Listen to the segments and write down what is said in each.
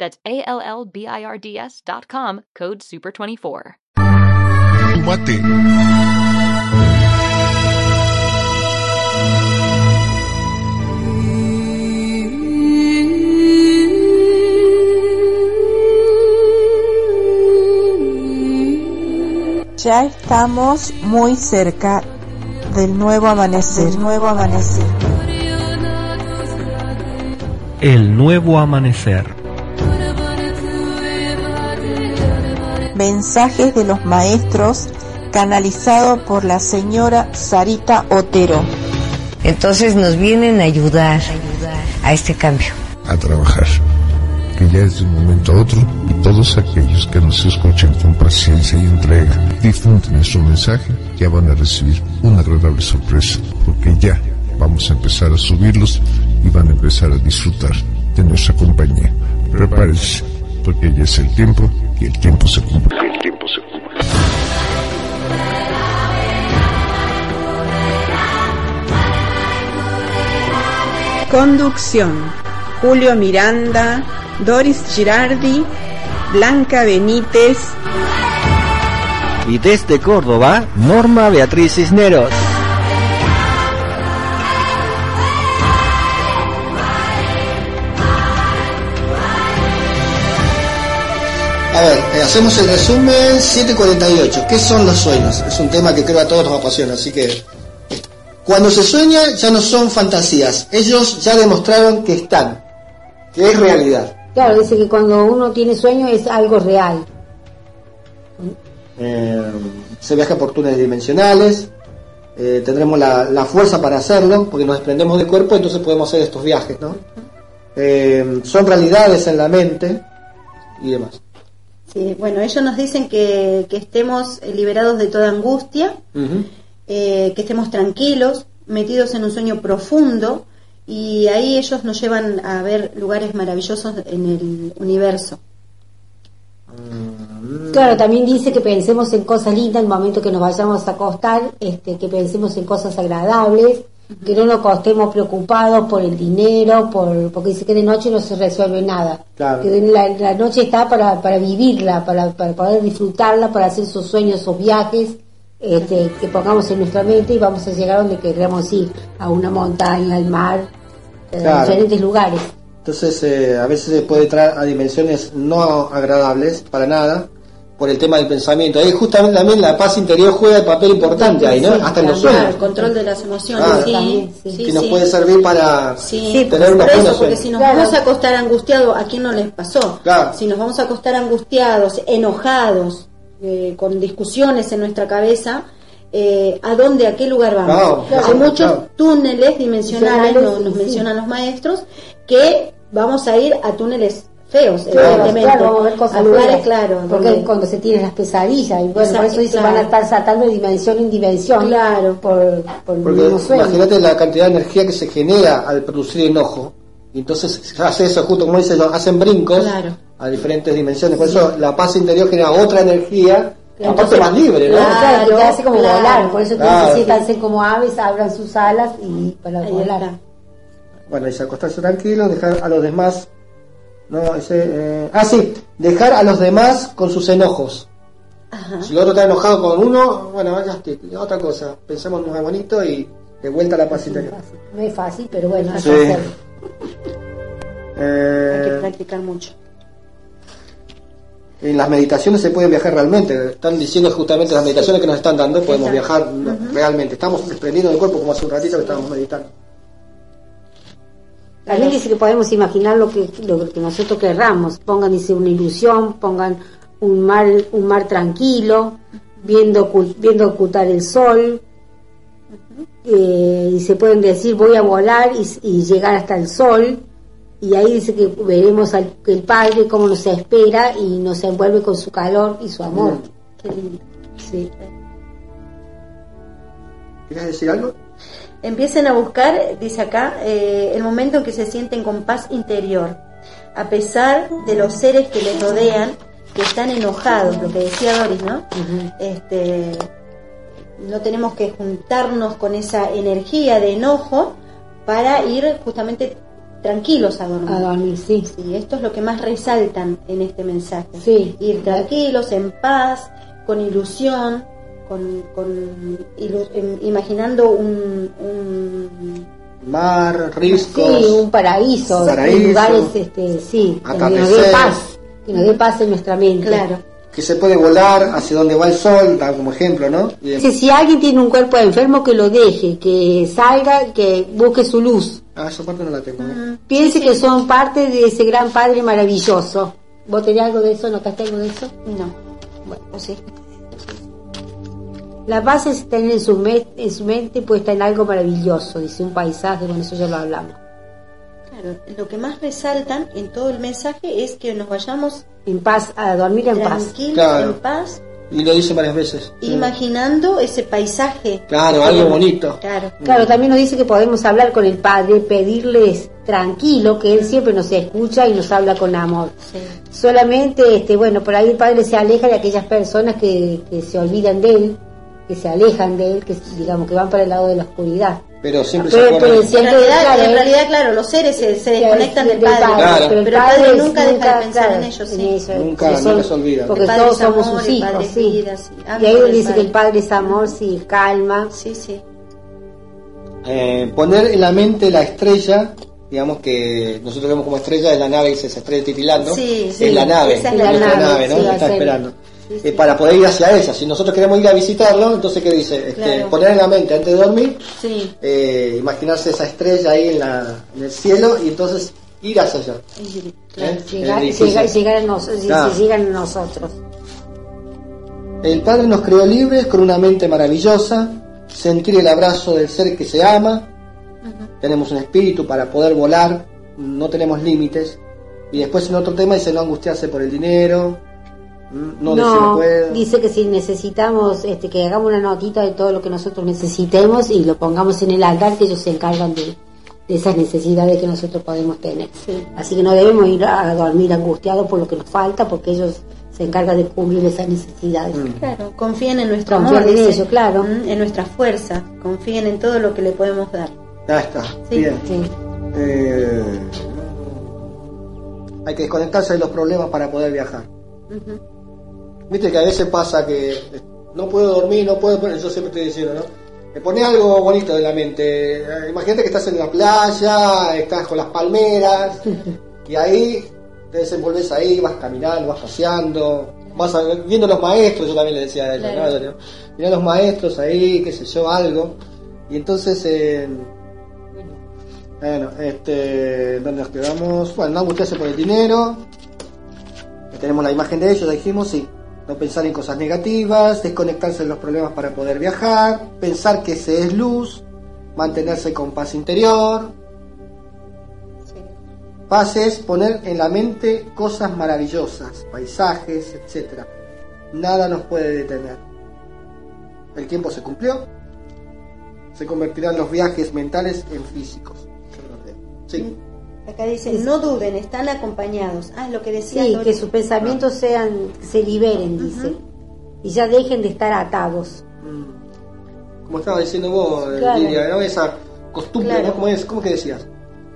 That's A L L B I R D S dot com, code SUPER24. Ya estamos muy cerca del nuevo amanecer, nuevo amanecer. El nuevo amanecer. Mensajes de los maestros canalizado por la señora Sarita Otero. Entonces nos vienen a ayudar a este cambio. A trabajar, que ya es de un momento a otro y todos aquellos que nos escuchan con paciencia y entrega difunden nuestro mensaje ya van a recibir una agradable sorpresa porque ya vamos a empezar a subirlos y van a empezar a disfrutar de nuestra compañía. Prepárense porque ya es el tiempo y el tiempo se cumple. El tiempo se cumple. Conducción. Julio Miranda, Doris Girardi, Blanca Benítez. Y desde Córdoba, Norma Beatriz Cisneros. A ver, eh, hacemos el resumen 748. ¿Qué son los sueños? Es un tema que creo a todos nos apasiona, así que cuando se sueña ya no son fantasías. Ellos ya demostraron que están, que es realidad. Claro, dice que cuando uno tiene sueño es algo real. Eh, se viaja por túneles dimensionales, eh, tendremos la, la fuerza para hacerlo, porque nos desprendemos del cuerpo, entonces podemos hacer estos viajes, ¿no? Eh, son realidades en la mente y demás. Sí, bueno, ellos nos dicen que, que estemos eh, liberados de toda angustia, eh, que estemos tranquilos, metidos en un sueño profundo, y ahí ellos nos llevan a ver lugares maravillosos en el universo. Claro, también dice que pensemos en cosas lindas en el momento que nos vayamos a acostar, este, que pensemos en cosas agradables, que no nos acostemos preocupados por el dinero, por, porque dice que de noche no se resuelve nada. Claro. Que la, la noche está para, para vivirla, para, para poder disfrutarla, para hacer esos sueños, esos viajes este, que pongamos en nuestra mente y vamos a llegar donde queramos ir, a una montaña, al mar, a Claro. diferentes lugares. Entonces eh, a veces se puede entrar a dimensiones no agradables para nada por el tema del pensamiento. Ahí justamente también la paz interior juega el papel importante ahí, ¿no? Sí, Hasta en los claro, sueños. el control de las emociones, Ah, sí, también, sí. sí, que nos sí. puede servir para Sí, tener eso, buenos porque si nos Claro. vamos a acostar angustiados, ¿a quién no les pasó? Claro. Si nos vamos a acostar angustiados, enojados, eh, con discusiones en nuestra cabeza, eh, ¿a dónde, a qué lugar vamos? Claro, Hay muchos claro. túneles dimensionales, Dimensionales, no- nos sí. mencionan los maestros, que vamos a ir a túneles feos, Claro, evidentemente. claro, vamos a ver cosas a lugares, feas, claro. Porque donde- cuando se tienen las pesadillas, y bueno, por eso dice, claro. van a estar saltando de dimensión en dimensión. Claro. Por, por el Porque mismo sueño. imagínate la cantidad de energía que se genera al producir enojo. Y entonces se hace eso, justo como dice, hacen brincos Claro. a diferentes dimensiones. Por eso la paz interior genera otra energía, Claro. aparte más libre, ¿no? Claro. Te hace como claro. volar, por eso Claro. necesitan ser como aves, abran sus alas y para Ahí volar. está. Bueno, dice acostarse tranquilo, dejar a los demás. No, ese, eh, ah, sí, dejar a los demás con sus enojos. Ajá. Si el otro está enojado con uno, bueno, ya está, otra cosa. Pensemos más bonito y de vuelta a la paz interior. No es fácil, pero bueno, hay Sí. que hacerlo. Hay que Eh, practicar mucho. En las meditaciones se puede viajar realmente. Están diciendo justamente las meditaciones que nos están dando, podemos Exacto. viajar realmente. Estamos desprendiendo del cuerpo como hace un ratito que estábamos meditando. También dice que podemos imaginar lo que, lo que nosotros querramos. Pongan, dice, una ilusión, pongan un mar, un mar tranquilo, viendo, viendo ocultar el sol. Eh, y se pueden decir, voy a volar y, y llegar hasta el sol. Y ahí dice que veremos al que el Padre cómo nos espera y nos envuelve con su calor y su amor. Qué lindo. Sí. ¿Quieres decir algo? Empiecen a buscar, dice acá, eh, el momento en que se sienten con paz interior, a pesar de los seres que les rodean, que están enojados, lo que decía Doris, ¿no? Este, no tenemos que juntarnos con esa energía de enojo para ir justamente tranquilos a dormir. A dormir, sí. Sí, esto es lo que más resaltan en este mensaje. Sí. Ir tranquilos, en paz, con ilusión, con, con em, imaginando un, un- Mar, riscos. Sí, un paraíso, Paraíso. lugares, este, sí, que nos dé paz, que nos dé paz en nuestra mente. claro. Que se puede volar hacia donde va el sol, da como ejemplo, ¿no? Dice, si alguien tiene un cuerpo enfermo, que lo deje, que salga, que busque su luz. Ah, esa parte no la tengo. ¿eh? Piense que son parte de ese gran Padre maravilloso. ¿Vos tenés algo de eso? ¿Notaste algo de eso? No. Bueno, sí. La paz es tener en su, me- en su mente puesta en algo maravilloso, dice un paisaje, bueno, eso ya lo hablamos. Claro, lo que más resaltan en todo el mensaje es que nos vayamos En paz, a dormir en paz. tranquilos, Claro. en paz, Y lo dice varias veces. Sí. imaginando ese paisaje. Claro, algo bonito. Claro. Claro, también nos dice que podemos hablar con el Padre, pedirles tranquilo, que Él siempre nos escucha y nos habla con amor. Sí. Solamente, este, bueno, por ahí el Padre se aleja de aquellas personas que, que se olvidan de Él, que se alejan de Él, que digamos que van para el lado de la oscuridad. Pero siempre Pero- se pero En siempre, realidad, claro, en realidad, claro, los seres se, se desconectan del Padre, Claro. pero, el Padre nunca deja de pensar en ellos. Sí. eso, Nunca, porque nunca se olvida. Porque El Padre todos es somos amor, sus hijos, Padre es sí. vida, sí. Y ahí dice Padre. que el Padre es amor, sí, calma. Sí, sí. Eh, poner en la mente la estrella, digamos que nosotros vemos como estrella, es la nave, dice esa estrella titilando, Sí, es sí, la nave, esa es es la nuestra nave, nave, ¿no? sí, está esperando. Sí, Eh, sí. para poder ir hacia ella, si nosotros queremos ir a visitarlo, entonces ¿qué dice? Este, Claro. Poner en la mente antes de dormir, eh, imaginarse esa estrella ahí en, la, en el cielo y entonces ir hacia allá. Y- claro. ¿eh? Llegar, llegar, llegar a nosotros, Claro. si llegan a nosotros. El Padre nos creó libres con una mente maravillosa, sentir el abrazo del ser que se ama, tenemos un espíritu para poder volar, no tenemos límites. Y después en otro tema dice no angustiarse por el dinero, no, decir no puedo. dice que si necesitamos, este, que hagamos una notita de todo lo que nosotros necesitemos y lo pongamos en el altar, que ellos se encargan de, de esas necesidades que nosotros podemos tener. Sí. Así que no debemos ir a dormir angustiados por lo que nos falta, porque ellos se encargan de cubrir esas necesidades. Mm. Claro, confíen en nuestro Confíen amor, en ellos, claro. Mm, en nuestra fuerza, confíen en todo lo que le podemos dar. Ya está, Sí. bien. Sí. Eh, hay que desconectarse de los problemas para poder viajar. Viste que a veces pasa que eh, no puedo dormir, no puedo poner, yo siempre estoy diciendo, ¿no? Me pone algo bonito de la mente. Eh, Imagínate que estás en la playa, estás con las palmeras, y ahí te desenvolves ahí, vas caminando, vas paseando, vas a- viendo los maestros, yo también le decía a ella, Claro. ¿no? Mirá los maestros ahí, qué sé yo, algo. Y entonces, eh, bueno, este, ¿dónde nos quedamos? Bueno, no angustiarse por el dinero, tenemos la imagen de ellos, dijimos, sí. No pensar en cosas negativas, desconectarse de los problemas para poder viajar, pensar que se es luz, mantenerse con paz interior. Paz es poner en la mente cosas maravillosas, paisajes, etc. Nada nos puede detener. El tiempo se cumplió. Se convertirán los viajes mentales en físicos. Sí. Acá dice, no duden, están acompañados. Ah, es lo que decía Sí, que sus pensamientos sean, se liberen, dice. Y ya dejen de estar atados. Mm. Como estaba diciendo vos, Claro. Lidia, ¿no? Esa costumbre, Claro. ¿no? ¿Cómo, es? ¿Cómo que decías?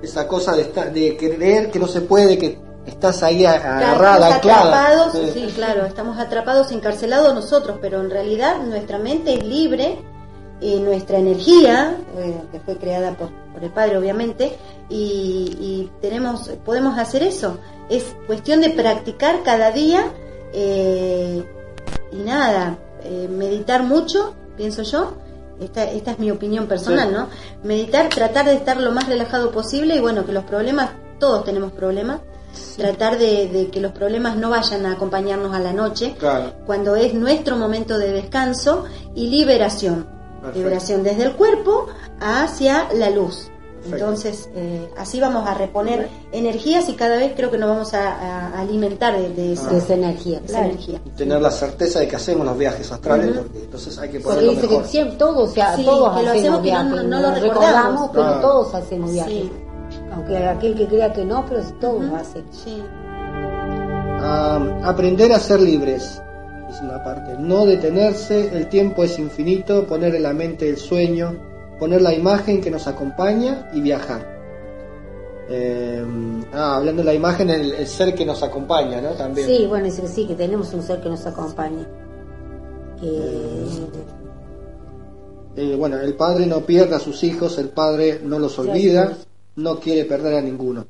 Esa cosa de, estar, de creer que no se puede, que estás ahí Claro, agarrada, estamos anclada. atrapados, Sí. sí, claro, estamos atrapados, encarcelados nosotros, pero en realidad nuestra mente es libre nuestra energía, eh, que fue creada por, por el Padre obviamente, y, y tenemos, podemos hacer eso. Es cuestión de practicar cada día Eh, y nada, eh, meditar mucho, pienso yo. Esta, esta es mi opinión personal, Sí. ¿no? Meditar, tratar de estar lo más relajado posible y bueno, que los problemas, todos tenemos problemas, tratar de, de que los problemas no vayan a acompañarnos a la noche, Claro. cuando es nuestro momento de descanso y liberación. Perfecto. Liberación desde el cuerpo hacia la luz. Perfecto. Entonces, eh, así vamos a reponer energías y cada vez creo que nos vamos a, a alimentar de, de esa, de esa energía, de esa claro. energía. Y tener la certeza de que hacemos los viajes astrales, Ujú. porque entonces hay que Porque ponerlo dice mejor. que siempre todos, o sea, Sí, todos que lo hacemos hacemos, que no- viajes, no lo nos recordamos. pero Claro. todos hacemos viajes. Sí. Aunque aquel que crea que no, pero todos Ujú. hacen. Sí. a aprender a ser libres. Es una parte. No detenerse, el tiempo es infinito, poner en la mente el sueño, poner la imagen que nos acompaña y viajar. Eh, ah, hablando de la imagen, el, el ser que nos acompaña, ¿no? También. Sí, bueno, es que sí, que tenemos un ser que nos acompaña. Que Eh, bueno, el padre no pierde a sus hijos, el padre no los olvida, no quiere perder a ninguno.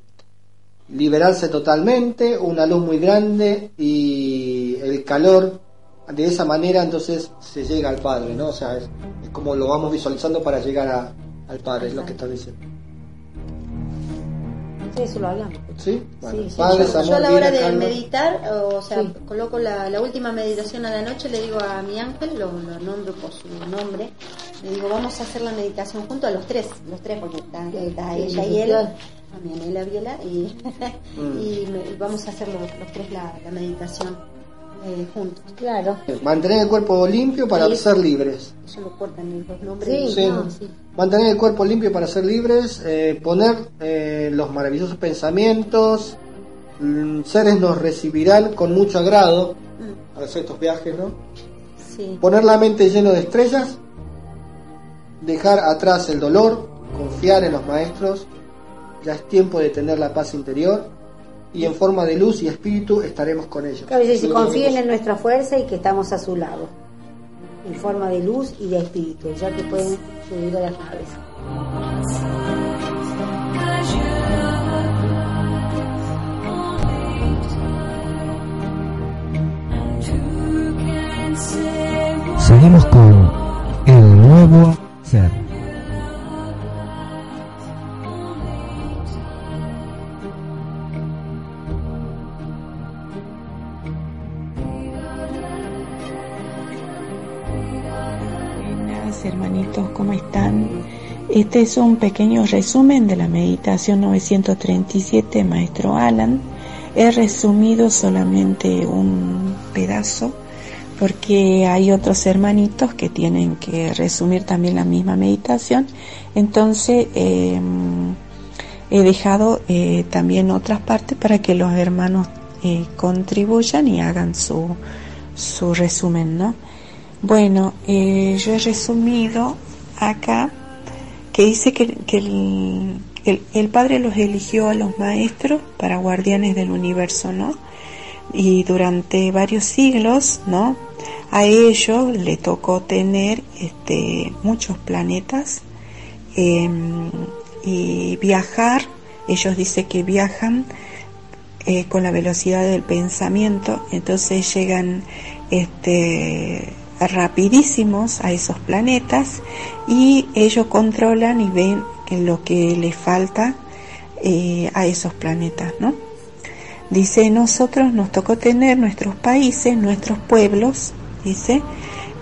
Liberarse totalmente, una luz muy grande y el calor, de esa manera entonces se llega al padre, ¿no? O sea, es, es como lo vamos visualizando para llegar a- al padre, es lo que está diciendo. sí, eso lo hablamos. ¿Sí? Bueno, Sí, sí, padre, yo, yo a la hora de calma. meditar, o sea, Sí. coloco la, la última meditación a la noche, le digo a mi ángel, lo, lo nombro por su nombre, le digo, vamos a hacer la meditación junto a los tres, los tres, porque está, está ella y él, a mi Anela Viela, y, Mm. y me- y vamos a hacer los, los tres la, la meditación eh, juntos. Claro. Mantener el cuerpo limpio para Sí. ser libres. Eso lo cortan los nombres. Sí, Sí. no, sí. Mantener el cuerpo limpio para ser libres, eh, poner eh, los maravillosos pensamientos, mm, seres nos recibirán con mucho agrado Mm, al hacer estos viajes, ¿no? sí. Poner la mente lleno de estrellas, dejar atrás el dolor, confiar en los maestros, ya es tiempo de tener la paz interior y en forma de luz y espíritu estaremos con ellos. Claro, dice, confíen en nuestra fuerza y que estamos a su lado, en forma de luz y de espíritu, ya que pueden subir a las naves. Seguimos con el nuevo ser. Este es un pequeño resumen de la meditación 937, Maestro Alan. He resumido solamente un pedazo porque hay otros hermanitos que tienen que resumir también la misma meditación. Entonces eh, he dejado eh, también otras partes para que los hermanos eh, contribuyan y hagan su, su resumen, ¿no? Bueno, eh, yo he resumido acá que dice que, que el, el, Padre los eligió a los maestros para guardianes del universo, ¿no? Y durante varios siglos, ¿no? A ellos le tocó tener este, muchos planetas eh, y viajar. Ellos dicen que viajan eh, con la velocidad del pensamiento, entonces llegan este, rapidísimos a esos planetas y ellos controlan y ven lo que les falta eh, a esos planetas, ¿no? Dice, nosotros nos tocó tener nuestros países, nuestros pueblos, dice,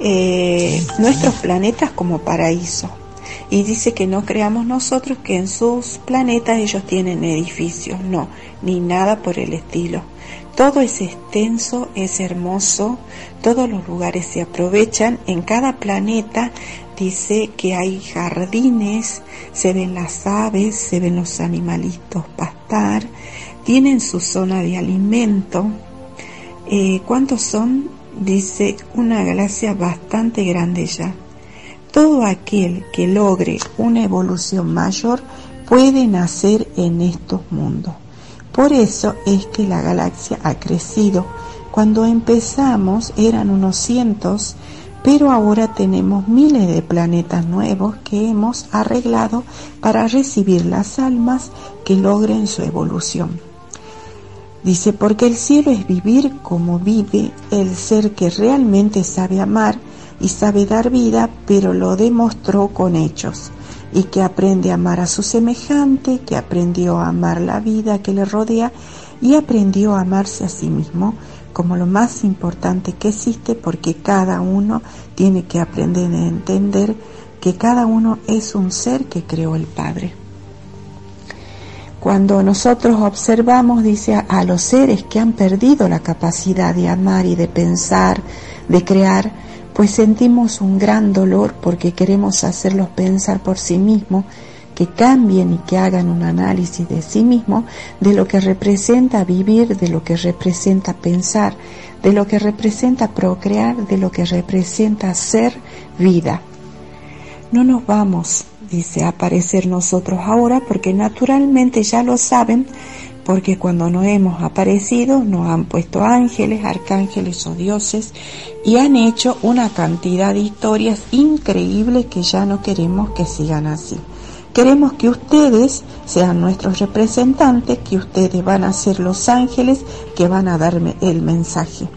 eh, nuestros planetas como paraíso. Y dice que no creamos nosotros que en sus planetas ellos tienen edificios, no, ni nada por el estilo. Todo es extenso, es hermoso, todos los lugares se aprovechan. En cada planeta dice que hay jardines, se ven las aves, se ven los animalitos pastar, tienen su zona de alimento. Eh, ¿Cuántos son? Dice una galaxia bastante grande ya. Todo aquel que logre una evolución mayor puede nacer en estos mundos. Por eso es que la galaxia ha crecido. Cuando empezamos eran unos cientos, pero ahora tenemos miles de planetas nuevos que hemos arreglado para recibir las almas que logren su evolución. Dice, porque el cielo es vivir como vive el ser que realmente sabe amar y sabe dar vida, pero lo demostró con hechos, y que aprende a amar a su semejante, que aprendió a amar la vida que le rodea y aprendió a amarse a sí mismo como lo más importante que existe porque cada uno tiene que aprender a entender que cada uno es un ser que creó el Padre. Cuando nosotros observamos, dice, a los seres que han perdido la capacidad de amar y de pensar, de crear, pues sentimos un gran dolor porque queremos hacerlos pensar por sí mismos, que cambien y que hagan un análisis de sí mismos, de lo que representa vivir, de lo que representa pensar, de lo que representa procrear, de lo que representa ser vida. No nos vamos dice, aparecer nosotros ahora porque naturalmente ya lo saben, porque cuando no hemos aparecido nos han puesto ángeles, arcángeles o dioses y han hecho una cantidad de historias increíbles que ya no queremos que sigan así. Queremos que ustedes sean nuestros representantes, que ustedes van a ser los ángeles que van a darme el mensaje.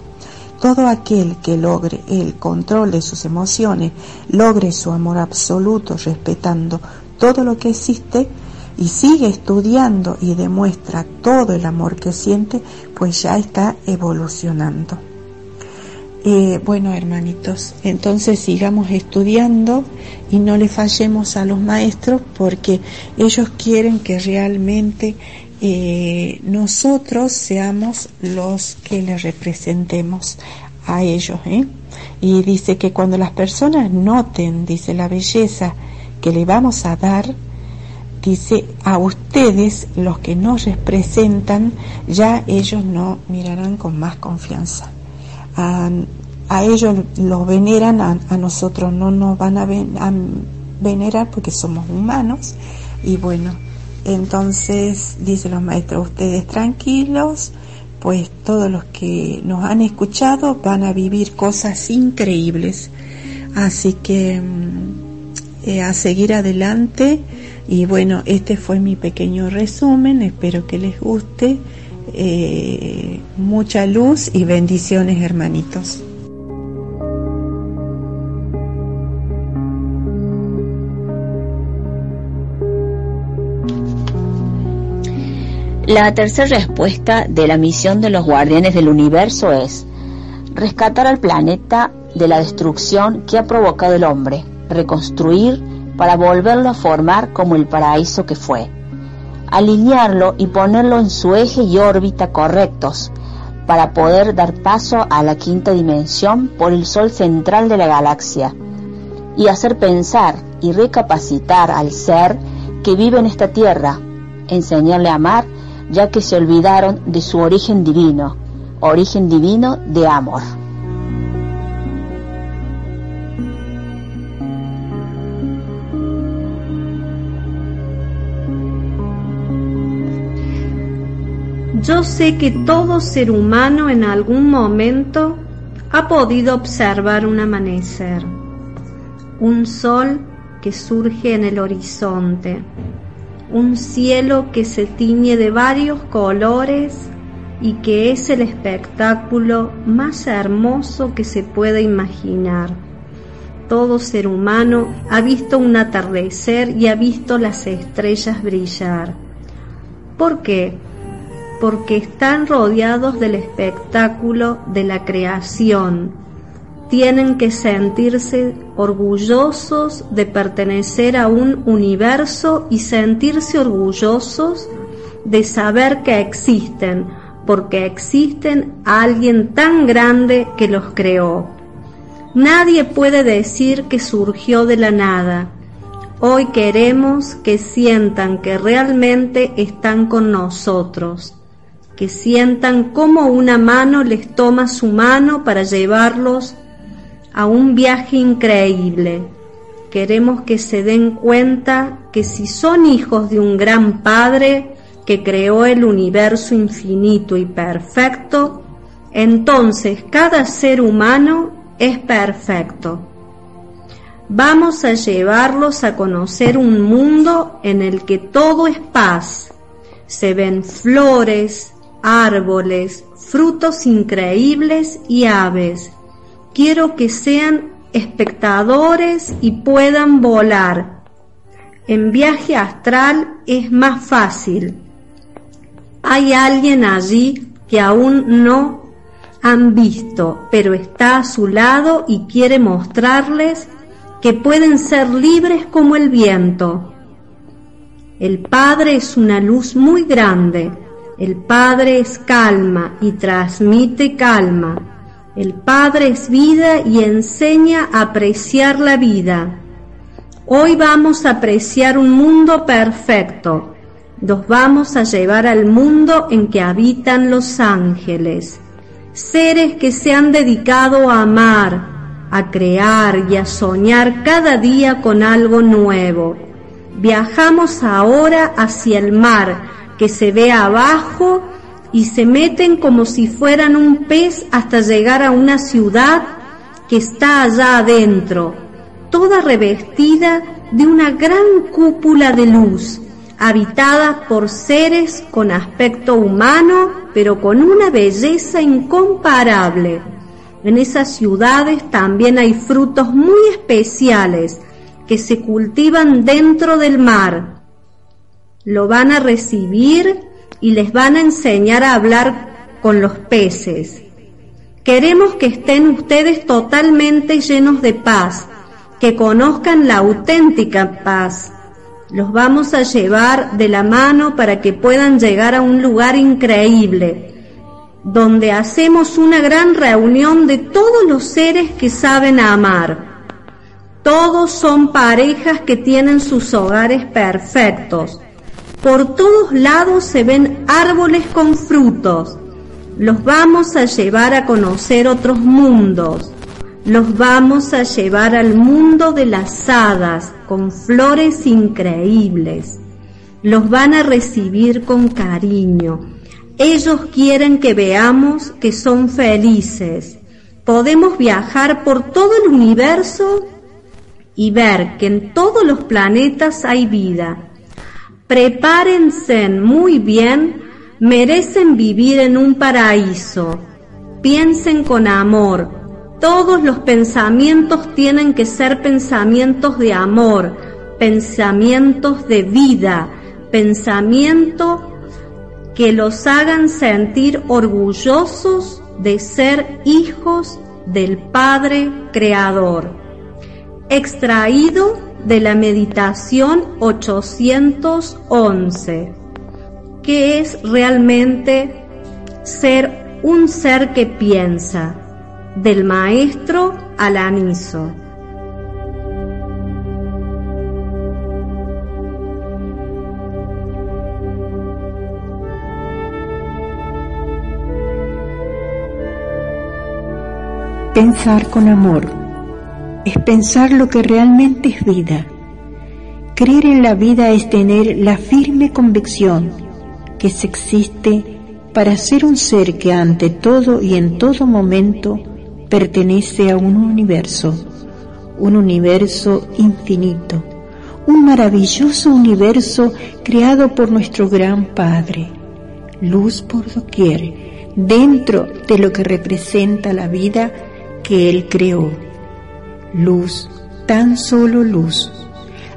Todo aquel que logre el control de sus emociones, logre su amor absoluto respetando todo lo que existe y sigue estudiando y demuestra todo el amor que siente, pues ya está evolucionando. Eh, bueno, hermanitos, entonces sigamos estudiando y no le fallemos a los maestros porque ellos quieren que realmente eh, nosotros seamos los que le representemos a ellos. ¿eh? Y dice que cuando las personas noten, dice la belleza que le vamos a dar, dice a ustedes, los que nos representan, ya ellos no mirarán con más confianza. A, ellos los veneran, a, nosotros no nos van a, a venerar porque somos humanos. Y bueno, entonces, dice los maestros, ustedes tranquilos, pues todos los que nos han escuchado van a vivir cosas increíbles. Así que mm, eh, a seguir adelante y bueno, este fue mi pequeño resumen, espero que les guste. Eh, mucha luz y bendiciones hermanitos. La tercera respuesta de la misión de los guardianes del universo es rescatar al planeta de la destrucción que ha provocado el hombre, reconstruir para volverlo a formar como el paraíso que fue, alinearlo y ponerlo en su eje y órbita correctos para poder dar paso a la quinta dimensión por el sol central de la galaxia y hacer pensar y recapacitar al ser que vive en esta tierra, enseñarle a amar ya que se olvidaron de su origen divino, origen divino de amor. Yo sé que todo ser humano en algún momento ha podido observar un amanecer, un sol que surge en el horizonte, un cielo que se tiñe de varios colores y que es el espectáculo más hermoso que se pueda imaginar. Todo ser humano ha visto un atardecer y ha visto las estrellas brillar. ¿Por qué? Porque están rodeados del espectáculo de la creación, tienen que sentirse orgullosos de pertenecer a un universo y sentirse orgullosos de saber que existen, porque existen alguien tan grande que los creó. Nadie puede decir que surgió de la nada. Hoy queremos que sientan que realmente están con nosotros, que sientan como una mano les toma su mano para llevarlos a un viaje increíble. Queremos que se den cuenta que si son hijos de un gran Padre que creó el universo infinito y perfecto, entonces cada ser humano es perfecto. Vamos a llevarlos a conocer un mundo en el que todo es paz. Se ven flores, árboles, frutos increíbles y aves. Quiero que sean espectadores y puedan volar. En viaje astral es más fácil. Hay alguien allí que aún no han visto, pero está a su lado y quiere mostrarles que pueden ser libres como el viento. El Padre es una luz muy grande. El Padre es calma y transmite calma. El Padre es vida y enseña a apreciar la vida. Hoy vamos a apreciar un mundo perfecto. Nos vamos a llevar al mundo en que habitan los ángeles, seres que se han dedicado a amar, a crear y a soñar cada día con algo nuevo. Viajamos ahora hacia el mar que se ve abajo y se meten como si fueran un pez hasta llegar a una ciudad que está allá adentro, toda revestida de una gran cúpula de luz, habitada por seres con aspecto humano, pero con una belleza incomparable. En esas ciudades también hay frutos muy especiales que se cultivan dentro del mar. Lo van a recibir y les van a enseñar a hablar con los peces. Queremos que estén ustedes totalmente llenos de paz, que conozcan la auténtica paz. Los vamos a llevar de la mano para que puedan llegar a un lugar increíble, donde hacemos una gran reunión de todos los seres que saben amar. Todos son parejas que tienen sus hogares perfectos. Por todos lados se ven árboles con frutos. Los vamos a llevar a conocer otros mundos. Los vamos a llevar al mundo de las hadas con flores increíbles. Los van a recibir con cariño ellos quieren que veamos que son felices. Podemos viajar por todo el universo y ver que en todos los planetas hay vida. Prepárense muy bien, merecen vivir en un paraíso. Piensen con amor. Todos los pensamientos tienen que ser pensamientos de amor, pensamientos de vida, pensamiento que los hagan sentir orgullosos de ser hijos del Padre Creador. Extraído de la meditación 811, que es realmente ser un ser que piensa, del maestro al aniso. Pensar con amor es pensar lo que realmente es vida. Creer en la vida es tener la firme convicción que se existe para ser un ser que ante todo y en todo momento pertenece a un universo, un universo infinito, un maravilloso universo creado por nuestro gran Padre, luz por doquier, dentro de lo que representa la vida que Él creó. Luz, tan solo luz,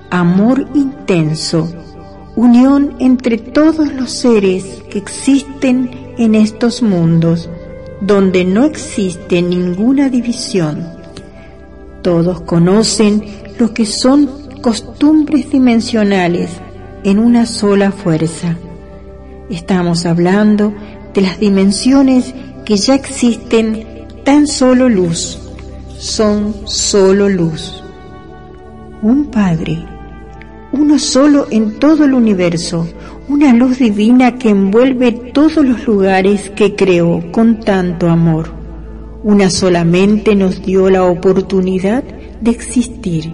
amor intenso, unión entre todos los seres que existen en estos mundos, donde no existe ninguna división. Todos conocen lo que son costumbres dimensionales en una sola fuerza. Estamos hablando de las dimensiones que ya existen tan solo luz, son solo luz. Un Padre, uno solo en todo el universo, una luz divina que envuelve todos los lugares que creó con tanto amor. Una solamente nos dio la oportunidad de existir.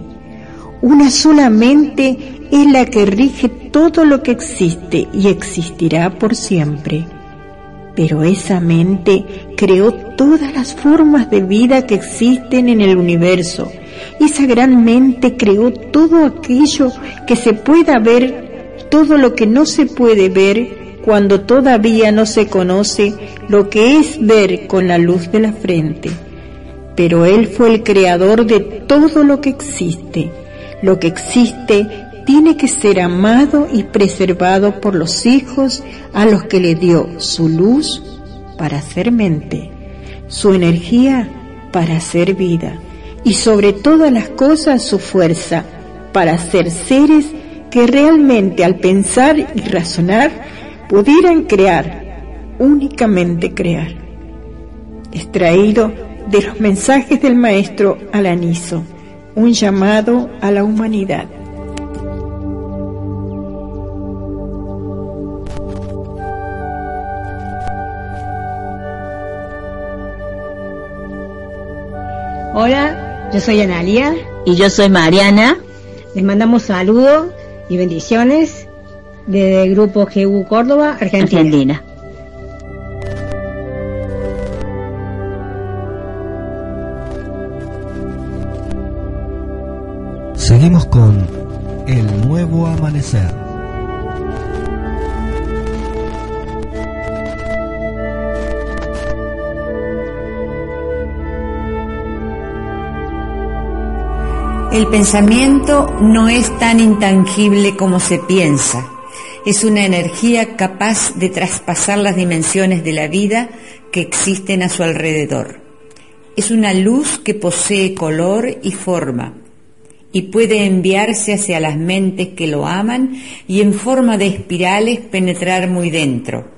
Una solamente es la que rige todo lo que existe y existirá por siempre. Pero esa mente creó todas las formas de vida que existen en el universo. Esa gran mente creó todo aquello que se pueda ver, todo lo que no se puede ver cuando todavía no se conoce lo que es ver con la luz de la frente. Pero Él fue el creador de todo lo que existe. Lo que existe tiene que ser amado y preservado por los hijos a los que le dio su luz para hacer mente, su energía para hacer vida y sobre todas las cosas su fuerza para ser seres que realmente al pensar y razonar pudieran crear, únicamente crear. Extraído de los mensajes del maestro Alanizo, un llamado a la humanidad. Hola, yo soy Analia. Y yo soy Mariana. Les mandamos saludos y bendiciones desde el grupo GU Córdoba, Argentina. Argentina. Seguimos con El Nuevo Amanecer. El pensamiento no es tan intangible como se piensa. Es una energía capaz de traspasar las dimensiones de la vida que existen a su alrededor. Es una luz que posee color y forma y puede enviarse hacia las mentes que lo aman y en forma de espirales penetrar muy dentro.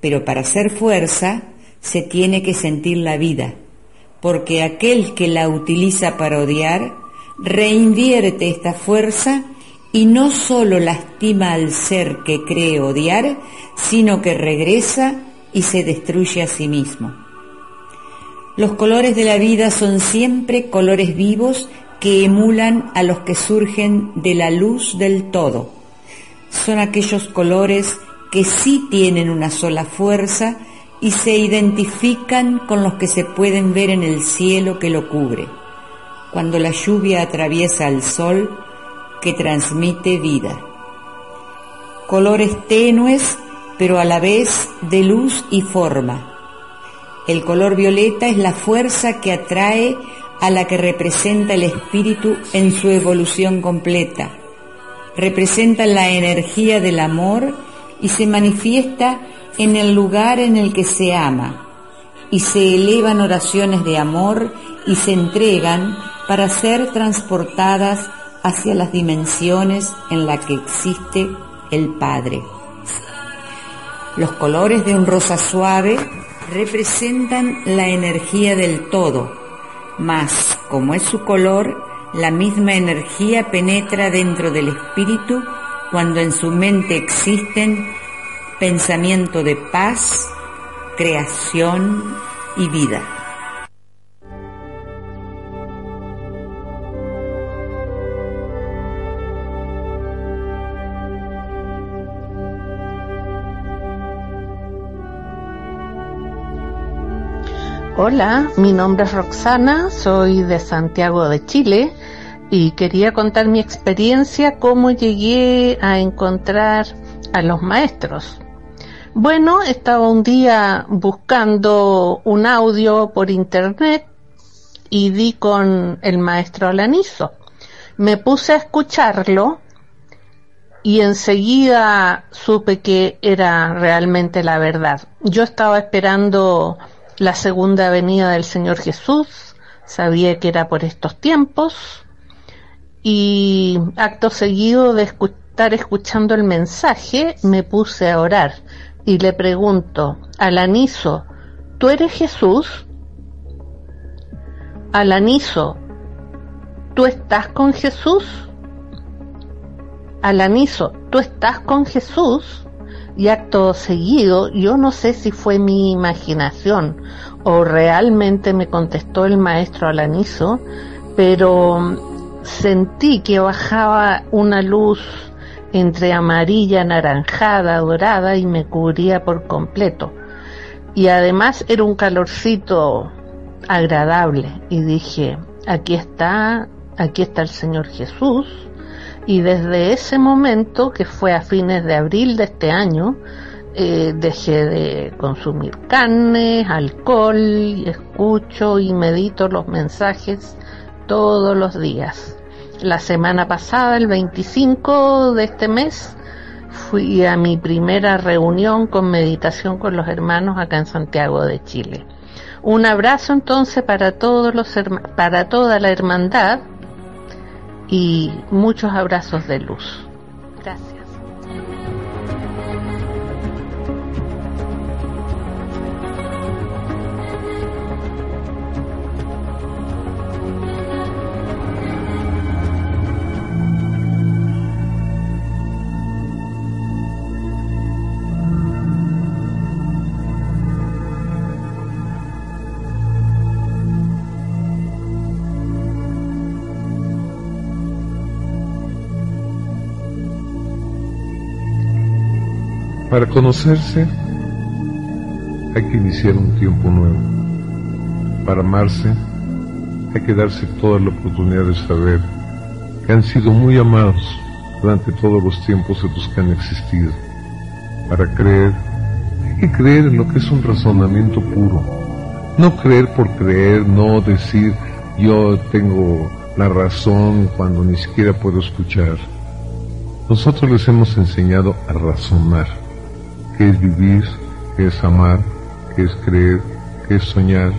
Pero para hacer fuerza se tiene que sentir la vida, porque aquel que la utiliza para odiar reinvierte esta fuerza y no solo lastima al ser que cree odiar, sino que regresa y se destruye a sí mismo. Los colores de la vida son siempre colores vivos que emulan a los que surgen de la luz del todo. Son aquellos colores que sí tienen una sola fuerza y se identifican con los que se pueden ver en el cielo que lo cubre cuando la lluvia atraviesa al sol que transmite vida. Colores tenues, pero a la vez de luz y forma. El color violeta es la fuerza que atrae a la que representa el espíritu en su evolución completa. Representa la energía del amor y se manifiesta en el lugar en el que se ama y se elevan oraciones de amor y se entregan para ser transportadas hacia las dimensiones en las que existe el Padre. Los colores de un rosa suave representan la energía del todo, mas como es su color, la misma energía penetra dentro del espíritu cuando en su mente existen pensamiento de paz, creación y vida. Hola, mi nombre es Roxana, soy de Santiago de Chile y quería contar mi experiencia, cómo llegué a encontrar a los maestros. Bueno, estaba un día buscando un audio por internet y di con el maestro Alanizo. Me puse a escucharlo y enseguida supe que era realmente la verdad. Yo estaba esperando la segunda venida del Señor Jesús, sabía que era por estos tiempos, y acto seguido de estar escuchando el mensaje, me puse a orar y le pregunto, Alanizo, ¿tú eres Jesús? Alanizo, ¿tú estás con Jesús? Alanizo, ¿tú estás con Jesús? Y acto seguido, yo no sé si fue mi imaginación o realmente me contestó el maestro Alanizo, pero sentí que bajaba una luz entre amarilla, naranjada, dorada y me cubría por completo. Y además era un calorcito agradable y dije, aquí está, aquí está el Señor Jesús y desde ese momento, que fue a fines de abril de este año, eh, dejé de consumir carne, alcohol, escucho y medito los mensajes todos los días. La semana pasada, el 25 de este mes, fui a mi primera reunión con meditación con los hermanos acá en Santiago de Chile. Un abrazo entonces para todos los para toda la hermandad y muchos abrazos de luz. Gracias. Para conocerse hay que iniciar un tiempo nuevo. Para amarse hay que darse toda la oportunidad de saber que han sido muy amados durante todos los tiempos en los que han existido. Para creer hay que creer en lo que es un razonamiento puro. No creer por creer, no decir yo tengo la razón cuando ni siquiera puedo escuchar. Nosotros les hemos enseñado a razonar qué es vivir, qué es amar, qué es creer, qué es soñar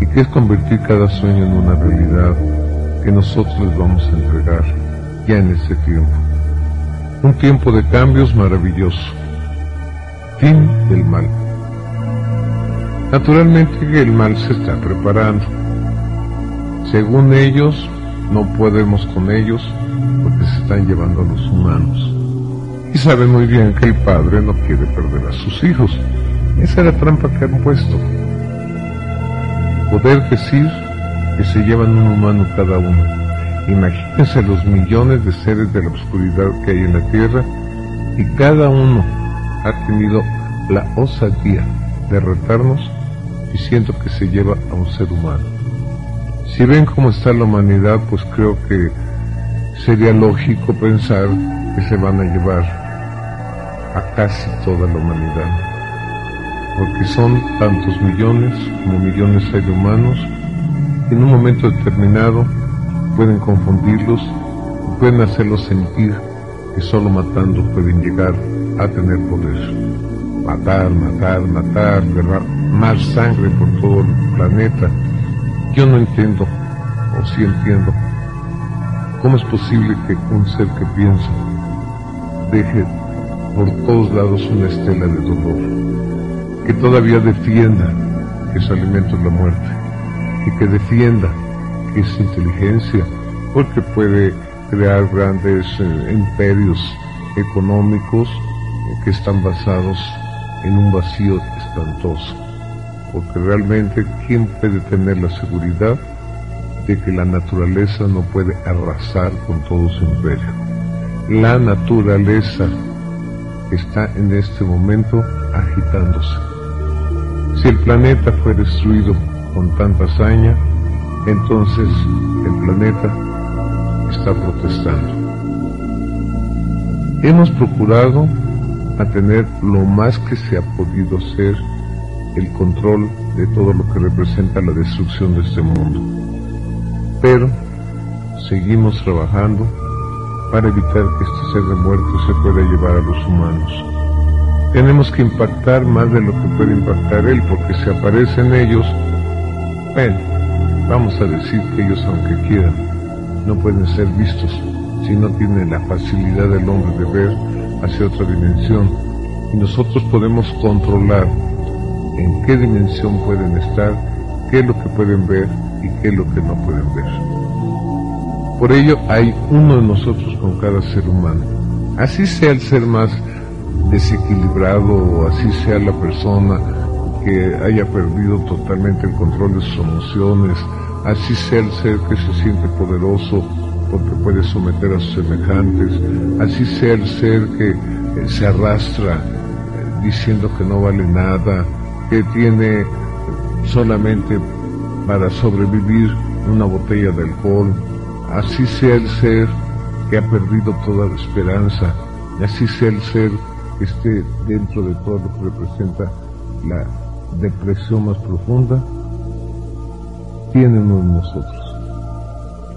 y qué es convertir cada sueño en una realidad que nosotros les vamos a entregar ya en este tiempo. Un tiempo de cambios maravilloso. Fin del mal. Naturalmente el mal se está preparando. Según ellos, no podemos con ellos porque se están llevando a los humanos y sabe muy bien que el padre no quiere perder a sus hijos. Esa es la trampa que han puesto. Poder decir que se llevan un humano cada uno. Imagínense los millones de seres de la oscuridad que hay en la tierra y cada uno ha tenido la osadía de retarnos diciendo que se lleva a un ser humano. Si ven cómo está la humanidad, pues creo que sería lógico pensar que se van a llevar a casi toda la humanidad, porque son tantos millones como millones de humanos que en un momento determinado pueden confundirlos y pueden hacerlos sentir que solo matando pueden llegar a tener poder. Matar, matar, matar, más sangre por todo el planeta. Yo no entiendo, o sí entiendo, cómo es posible que un ser que piensa deje por todos lados una estela de dolor, que todavía defienda que su alimento es la muerte, y que defienda que es inteligencia, porque puede crear grandes eh, imperios económicos que están basados en un vacío espantoso, porque realmente ¿quién puede tener la seguridad de que la naturaleza no puede arrasar con todo su imperio? La naturaleza está en este momento agitándose. Si el planeta fue destruido con tanta hazaña, entonces el planeta está protestando. Hemos procurado a tener lo más que se ha podido ser el control de todo lo que representa la destrucción de este mundo. Pero seguimos trabajando para evitar que este ser de muerto se pueda llevar a los humanos. Tenemos que impactar más de lo que puede impactar él, porque si aparecen ellos, bueno, vamos a decir que ellos aunque quieran, no pueden ser vistos si no tienen la facilidad del hombre de ver hacia otra dimensión. Y nosotros podemos controlar en qué dimensión pueden estar, qué es lo que pueden ver y qué es lo que no pueden ver. Por ello hay uno de nosotros con cada ser humano. Así sea el ser más desequilibrado o así sea la persona que haya perdido totalmente el control de sus emociones, así sea el ser que se siente poderoso porque puede someter a sus semejantes, así sea el ser que eh, se arrastra eh, diciendo que no vale nada, que tiene solamente para sobrevivir una botella de alcohol, así sea el ser que ha perdido toda la esperanza, y así sea el ser que esté dentro de todo lo que representa la depresión más profunda, tiene uno de nosotros.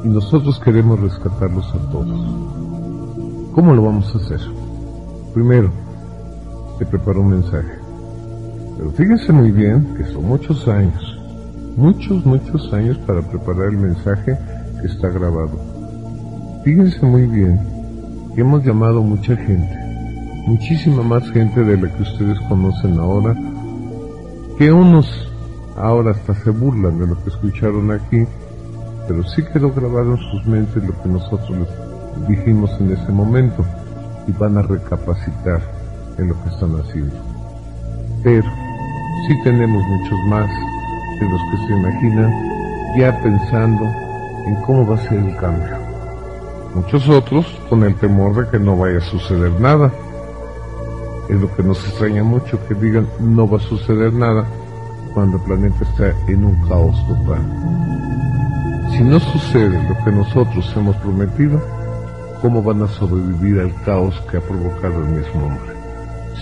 Y nosotros queremos rescatarlos a todos. ¿Cómo lo vamos a hacer? Primero, te preparo un mensaje. Pero fíjense muy bien que son muchos años, muchos, muchos años para preparar el mensaje está grabado. Fíjense muy bien que hemos llamado mucha gente, muchísima más gente de la que ustedes conocen ahora, que unos ahora hasta se burlan de lo que escucharon aquí, pero sí quedó grabado en sus mentes lo que nosotros les dijimos en ese momento y van a recapacitar en lo que están haciendo. Pero sí tenemos muchos más de los que se imaginan ya pensando cómo va a ser el cambio. Muchos otros con el temor de que no vaya a suceder nada. Es lo que nos extraña mucho que digan no va a suceder nada cuando el planeta está en un caos total. Si no sucede lo que nosotros hemos prometido, ¿cómo van a sobrevivir al caos que ha provocado el mismo hombre?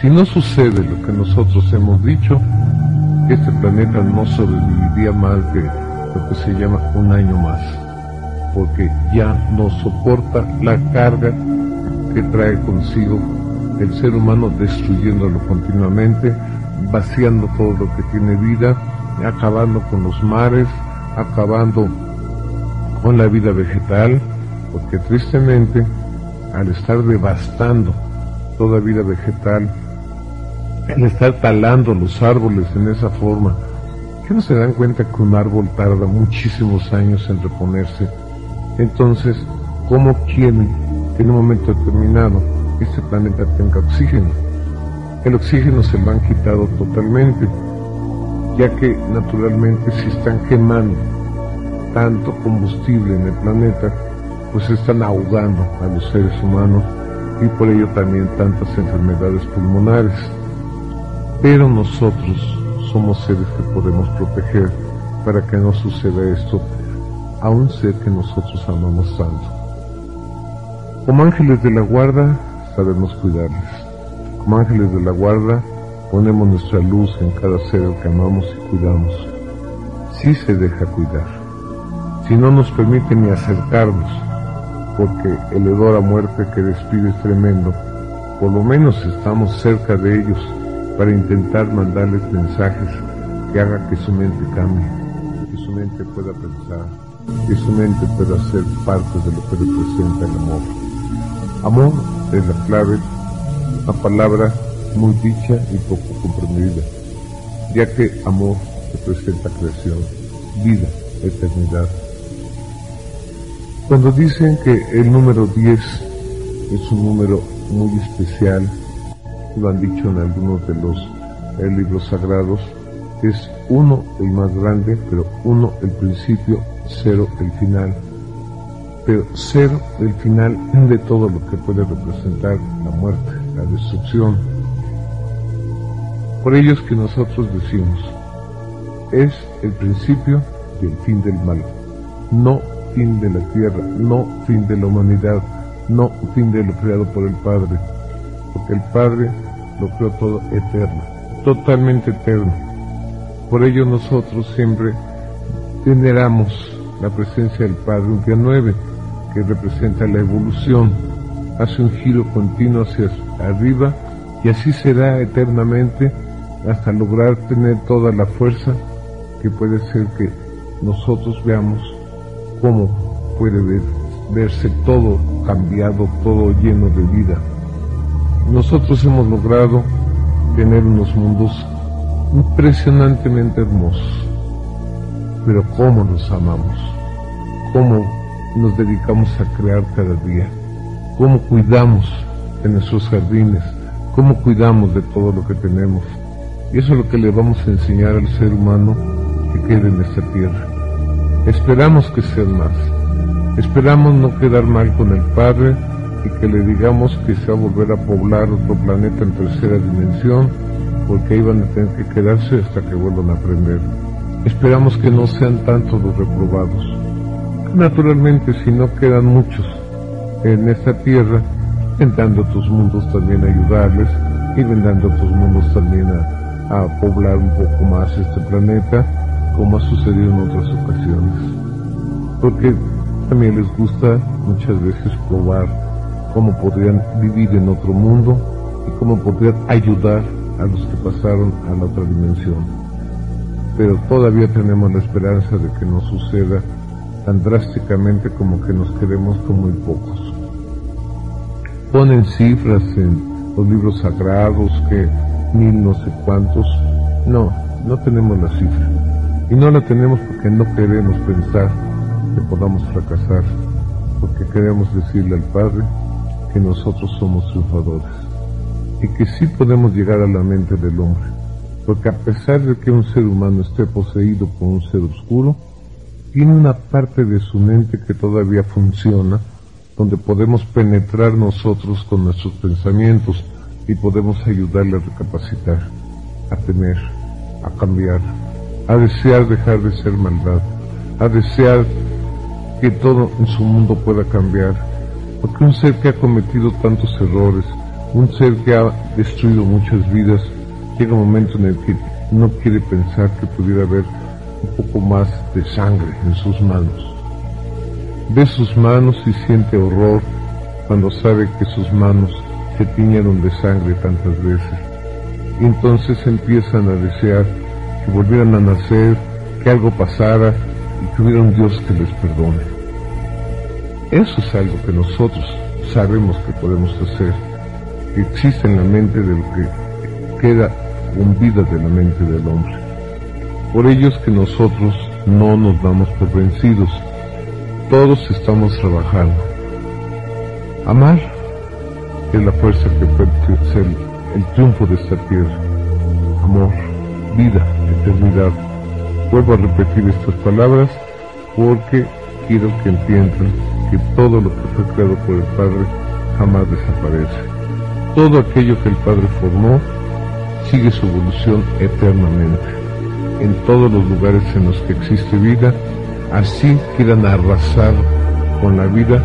Si no sucede lo que nosotros hemos dicho, este planeta no sobreviviría más de lo que se llama un año más, porque ya no soporta la carga que trae consigo el ser humano destruyéndolo continuamente, vaciando todo lo que tiene vida, acabando con los mares, acabando con la vida vegetal, porque tristemente al estar devastando toda vida vegetal, al estar talando los árboles en esa forma, que no se dan cuenta que un árbol tarda muchísimos años en reponerse. Entonces, ¿cómo quieren que en un momento determinado este planeta tenga oxígeno? El oxígeno se lo han quitado totalmente, ya que naturalmente si están quemando tanto combustible en el planeta, pues están ahogando a los seres humanos y por ello también tantas enfermedades pulmonares. Pero nosotros somos seres que podemos proteger para que no suceda esto a un ser que nosotros amamos tanto. Como ángeles de la guarda sabemos cuidarles. Como ángeles de la guarda ponemos nuestra luz en cada ser que amamos y cuidamos. Si se deja cuidar. Si no nos permite ni acercarnos, porque el hedor a muerte que despide es tremendo, por lo menos estamos cerca de ellos para intentar mandarles mensajes que hagan que su mente cambie, que su mente pueda pensar, que su mente pueda ser parte de lo que representa el amor. Amor es la clave, una palabra muy dicha y poco comprendida, ya que amor representa creación, vida, eternidad. Cuando dicen que el número 10 es un número muy especial, lo han dicho en algunos de los eh, libros sagrados, es uno el más grande, pero uno el principio, cero el final. Pero cero el final de todo lo que puede representar la muerte, la destrucción. Por ello es que nosotros decimos, es el principio y el fin del mal, no fin de la tierra, no fin de la humanidad, no fin de lo creado por el Padre, porque el Padre lo creó todo eterno, totalmente eterno. Por ello nosotros siempre veneramos la presencia del Padre, un día 9, que representa la evolución, hace un giro continuo hacia arriba y así será eternamente hasta lograr tener toda la fuerza que puede ser que nosotros veamos cómo puede ver, verse todo cambiado, todo lleno de vida. Nosotros hemos logrado tener unos mundos impresionantemente hermosos, pero cómo nos amamos, cómo nos dedicamos a crear cada día, cómo cuidamos de nuestros jardines, cómo cuidamos de todo lo que tenemos. Y eso es lo que le vamos a enseñar al ser humano que quede en esta tierra. Esperamos que sean más. Esperamos no quedar mal con el Padre y que le digamos que se va a volver a poblar otro planeta en tercera dimensión, porque ahí van a tener que quedarse hasta que vuelvan a aprender. Esperamos que no sean tantos los reprobados. Naturalmente, si no quedan muchos en esta tierra, intentando tus mundos también ayudarles, y vendrán de otros mundos también a, a poblar un poco más este planeta, como ha sucedido en otras ocasiones. Porque también les gusta muchas veces probar cómo podrían vivir en otro mundo y cómo podrían ayudar a los que pasaron a la otra dimensión. Pero todavía tenemos la esperanza de que no suceda tan drásticamente como que nos quedemos con muy pocos. Ponen cifras en los libros sagrados que mil no sé cuántos. No, no tenemos la cifra. Y no la tenemos porque no queremos pensar que podamos fracasar, porque queremos decirle al Padre que nosotros somos triunfadores y que sí podemos llegar a la mente del hombre, porque a pesar de que un ser humano esté poseído por un ser oscuro, tiene una parte de su mente que todavía funciona, donde podemos penetrar nosotros con nuestros pensamientos y podemos ayudarle a recapacitar, a temer, a cambiar, a desear dejar de ser maldad, a desear que todo en su mundo pueda cambiar, porque un ser que ha cometido tantos errores, un ser que ha destruido muchas vidas, llega un momento en el que no quiere pensar que pudiera haber un poco más de sangre en sus manos. Ve sus manos y siente horror cuando sabe que sus manos se tiñeron de sangre tantas veces. Y entonces empiezan a desear que volvieran a nacer, que algo pasara y que hubiera un Dios que les perdone. Eso es algo que nosotros sabemos que podemos hacer, que existe en la mente del que queda con vida de la mente del hombre. Por ello es que nosotros no nos damos por vencidos, todos estamos trabajando. Amar es la fuerza que puede ser el triunfo de esta tierra. Amor, vida, eternidad. Vuelvo a repetir estas palabras porque quiero que entiendan que todo lo que fue creado por el Padre jamás desaparece. Todo aquello que el Padre formó sigue su evolución eternamente. En todos los lugares en los que existe vida, así quieran arrasar con la vida,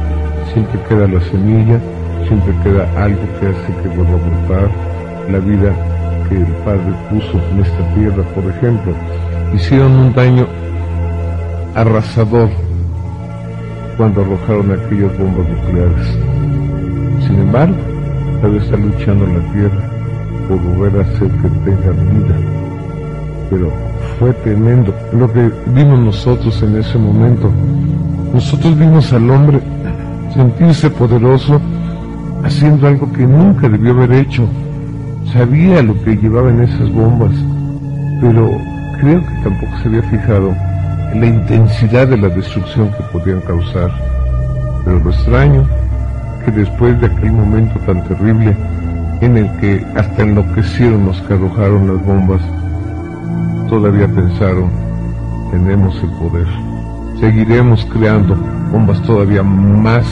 siempre queda la semilla, siempre queda algo que hace que vuelva a brotar la vida que el Padre puso en esta tierra, por ejemplo. Hicieron un daño arrasador cuando arrojaron aquellas bombas nucleares. Sin embargo, todavía está luchando la Tierra por volver a hacer que tenga vida. Pero fue tremendo lo que vimos nosotros en ese momento. Nosotros vimos al hombre sentirse poderoso haciendo algo que nunca debió haber hecho. Sabía lo que llevaba en esas bombas, pero creo que tampoco se había fijado la intensidad de la destrucción que podían causar. Pero lo extraño, que después de aquel momento tan terrible en el que hasta enloquecieron los que arrojaron las bombas, todavía pensaron, tenemos el poder. Seguiremos creando bombas todavía más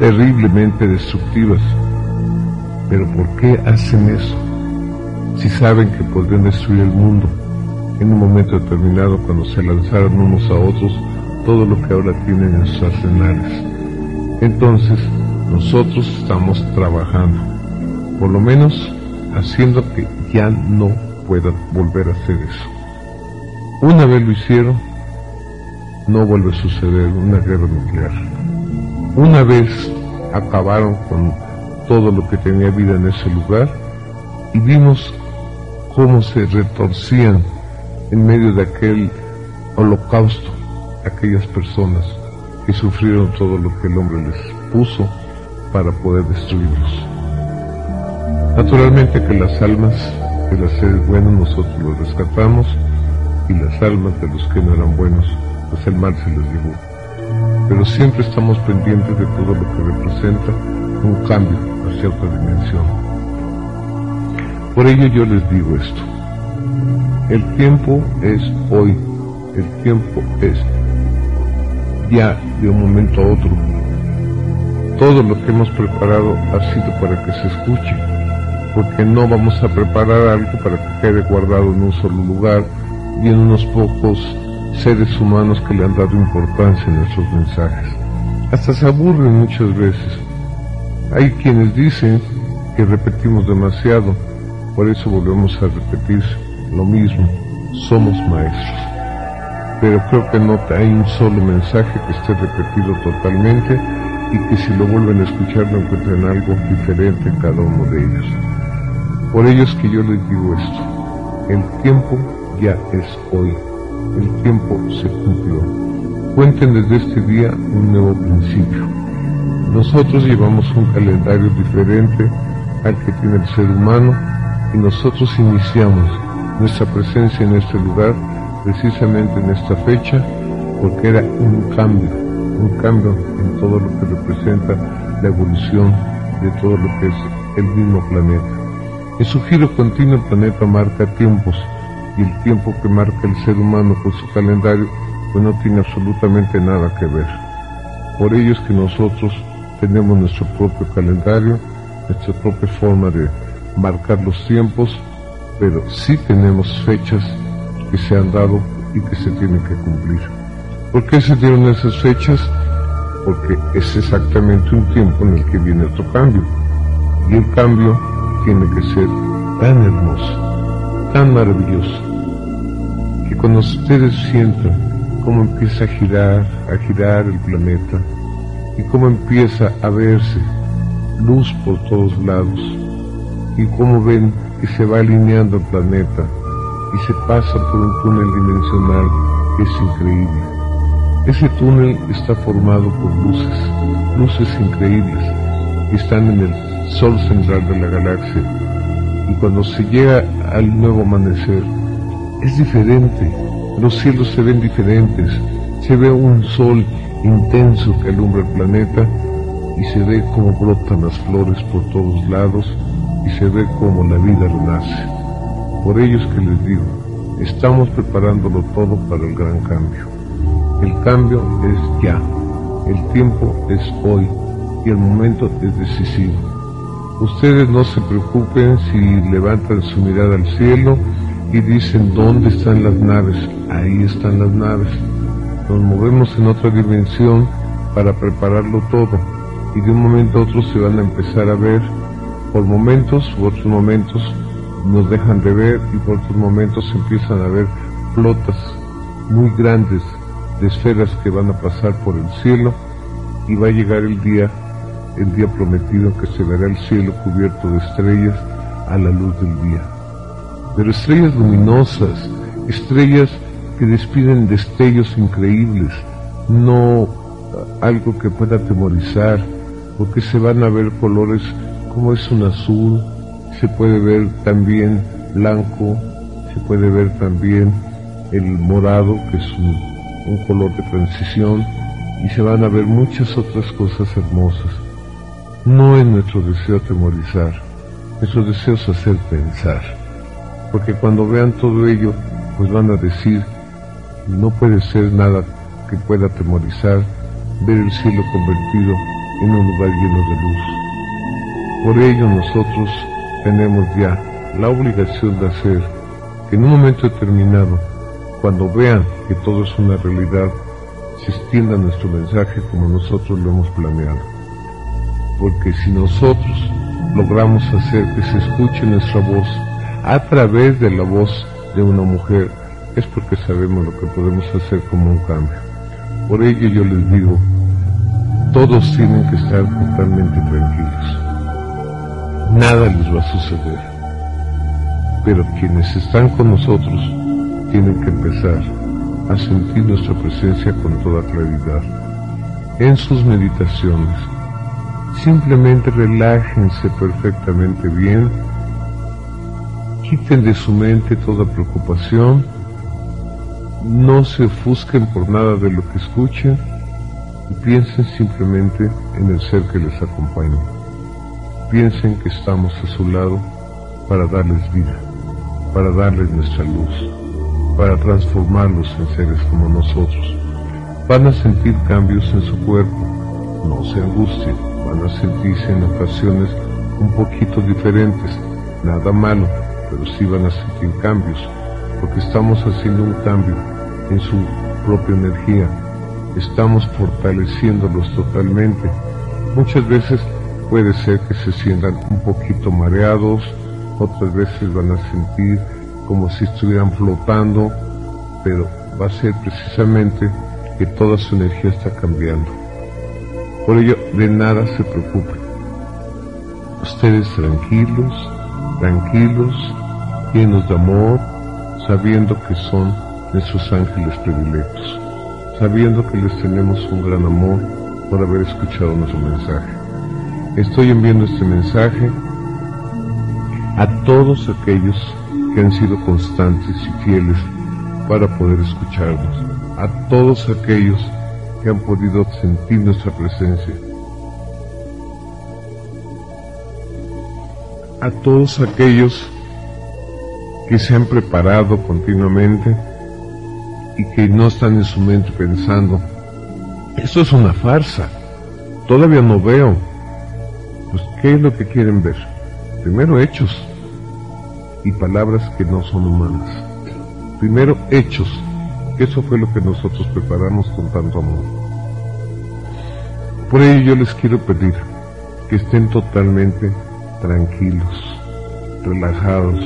terriblemente destructivas. Pero ¿por qué hacen eso? Si saben que podrían destruir el mundo en un momento determinado cuando se lanzaron unos a otros todo lo que ahora tienen en sus arsenales. Entonces, nosotros estamos trabajando, por lo menos haciendo que ya no puedan volver a hacer eso. Una vez lo hicieron, no vuelve a suceder una guerra nuclear. Una vez acabaron con todo lo que tenía vida en ese lugar y vimos cómo se retorcían en medio de aquel holocausto aquellas personas que sufrieron todo lo que el hombre les puso para poder destruirlos. Naturalmente que las almas de los seres buenos nosotros los rescatamos y las almas de los que no eran buenos, pues el mal se les llevó. Pero siempre estamos pendientes de todo lo que representa un cambio hacia otra dimensión. Por ello yo les digo esto. El tiempo es hoy, el tiempo es ya de un momento a otro. Todo lo que hemos preparado ha sido para que se escuche, porque no vamos a preparar algo para que quede guardado en un solo lugar y en unos pocos seres humanos que le han dado importancia en nuestros mensajes. Hasta se aburren muchas veces. Hay quienes dicen que repetimos demasiado, por eso volvemos a repetir lo mismo, somos maestros. Pero creo que no hay un solo mensaje que esté repetido totalmente y que si lo vuelven a escuchar no encuentren algo diferente en cada uno de ellos. Por ello es que yo les digo esto, el tiempo ya es hoy, el tiempo se cumplió. Cuenten desde este día un nuevo principio. Nosotros llevamos un calendario diferente al que tiene el ser humano y nosotros iniciamos nuestra presencia en este lugar precisamente en esta fecha porque era un cambio, un cambio en todo lo que representa la evolución de todo lo que es el mismo planeta. En su giro continuo el planeta marca tiempos y el tiempo que marca el ser humano con su calendario pues no tiene absolutamente nada que ver. Por ello es que nosotros tenemos nuestro propio calendario, nuestra propia forma de marcar los tiempos, pero sí tenemos fechas que se han dado y que se tienen que cumplir. ¿Por qué se dieron esas fechas? Porque es exactamente un tiempo en el que viene otro cambio. Y el cambio tiene que ser tan hermoso, tan maravilloso, que cuando ustedes sientan cómo empieza a girar, a girar el planeta, y cómo empieza a verse luz por todos lados, y cómo ven que se va alineando el planeta, y se pasa por un túnel dimensional que es increíble. Ese túnel está formado por luces, luces increíbles, que están en el sol central de la galaxia. Y cuando se llega al nuevo amanecer, es diferente, los cielos se ven diferentes, se ve un sol intenso que alumbra el planeta y se ve cómo brotan las flores por todos lados y se ve cómo la vida renace. Por ello es que les digo, estamos preparándolo todo para el gran cambio. El cambio es ya, el tiempo es hoy y el momento es decisivo. Ustedes no se preocupen si levantan su mirada al cielo y dicen dónde están las naves. Ahí están las naves. Nos movemos en otra dimensión para prepararlo todo y de un momento a otro se van a empezar a ver por momentos u otros momentos nos dejan de ver y por otros momentos empiezan a ver flotas muy grandes de esferas que van a pasar por el cielo y va a llegar el día, el día prometido que se verá el cielo cubierto de estrellas a la luz del día. Pero estrellas luminosas, estrellas que despiden destellos increíbles, no algo que pueda atemorizar, porque se van a ver colores como es un azul, se puede ver también blanco, se puede ver también el morado, que es un, color de transición, y se van a ver muchas otras cosas hermosas. No es nuestro deseo atemorizar, nuestro deseo es hacer pensar, porque cuando vean todo ello, pues van a decir, no puede ser nada que pueda atemorizar ver el cielo convertido en un lugar lleno de luz. Por ello nosotros tenemos ya la obligación de hacer que en un momento determinado, cuando vean que todo es una realidad, se extienda nuestro mensaje como nosotros lo hemos planeado. Porque si nosotros logramos hacer que se escuche nuestra voz a través de la voz de una mujer, es porque sabemos lo que podemos hacer como un cambio. Por ello yo les digo, todos tienen que estar totalmente tranquilos nada les va a suceder. Pero quienes están con nosotros tienen que empezar a sentir nuestra presencia con toda claridad. En sus meditaciones, simplemente relájense perfectamente bien, quiten de su mente toda preocupación, no se ofusquen por nada de lo que escuchen. Y piensen simplemente en el ser que les acompaña. Piensen que estamos a su lado para darles vida, para darles nuestra luz, para transformarlos en seres como nosotros. Van a sentir cambios en su cuerpo, no se angustien, a sentirse en ocasiones un poquito diferentes, nada malo, pero sí van a sentir cambios, porque estamos haciendo un cambio en su propia energía, estamos fortaleciéndolos totalmente. Muchas veces puede ser que se sientan un poquito mareados, otras veces van a sentir como si estuvieran flotando, pero va a ser precisamente que toda su energía está cambiando. Por ello, de nada se preocupen. Ustedes tranquilos, tranquilos, llenos de amor, sabiendo que son nuestros ángeles predilectos, sabiendo que les tenemos un gran amor por haber escuchado nuestro mensaje. Estoy enviando este mensaje a todos aquellos que han sido constantes y fieles para poder escucharnos, a todos aquellos que han podido sentir nuestra presencia, a todos aquellos que se han preparado continuamente y que no están en su mente pensando, esto es una farsa, todavía no veo. Pues, ¿qué es lo que quieren ver? Primero hechos y palabras que no son humanas. Primero hechos, eso fue lo que nosotros preparamos con tanto amor. Por ello yo les quiero pedir que estén totalmente tranquilos, relajados,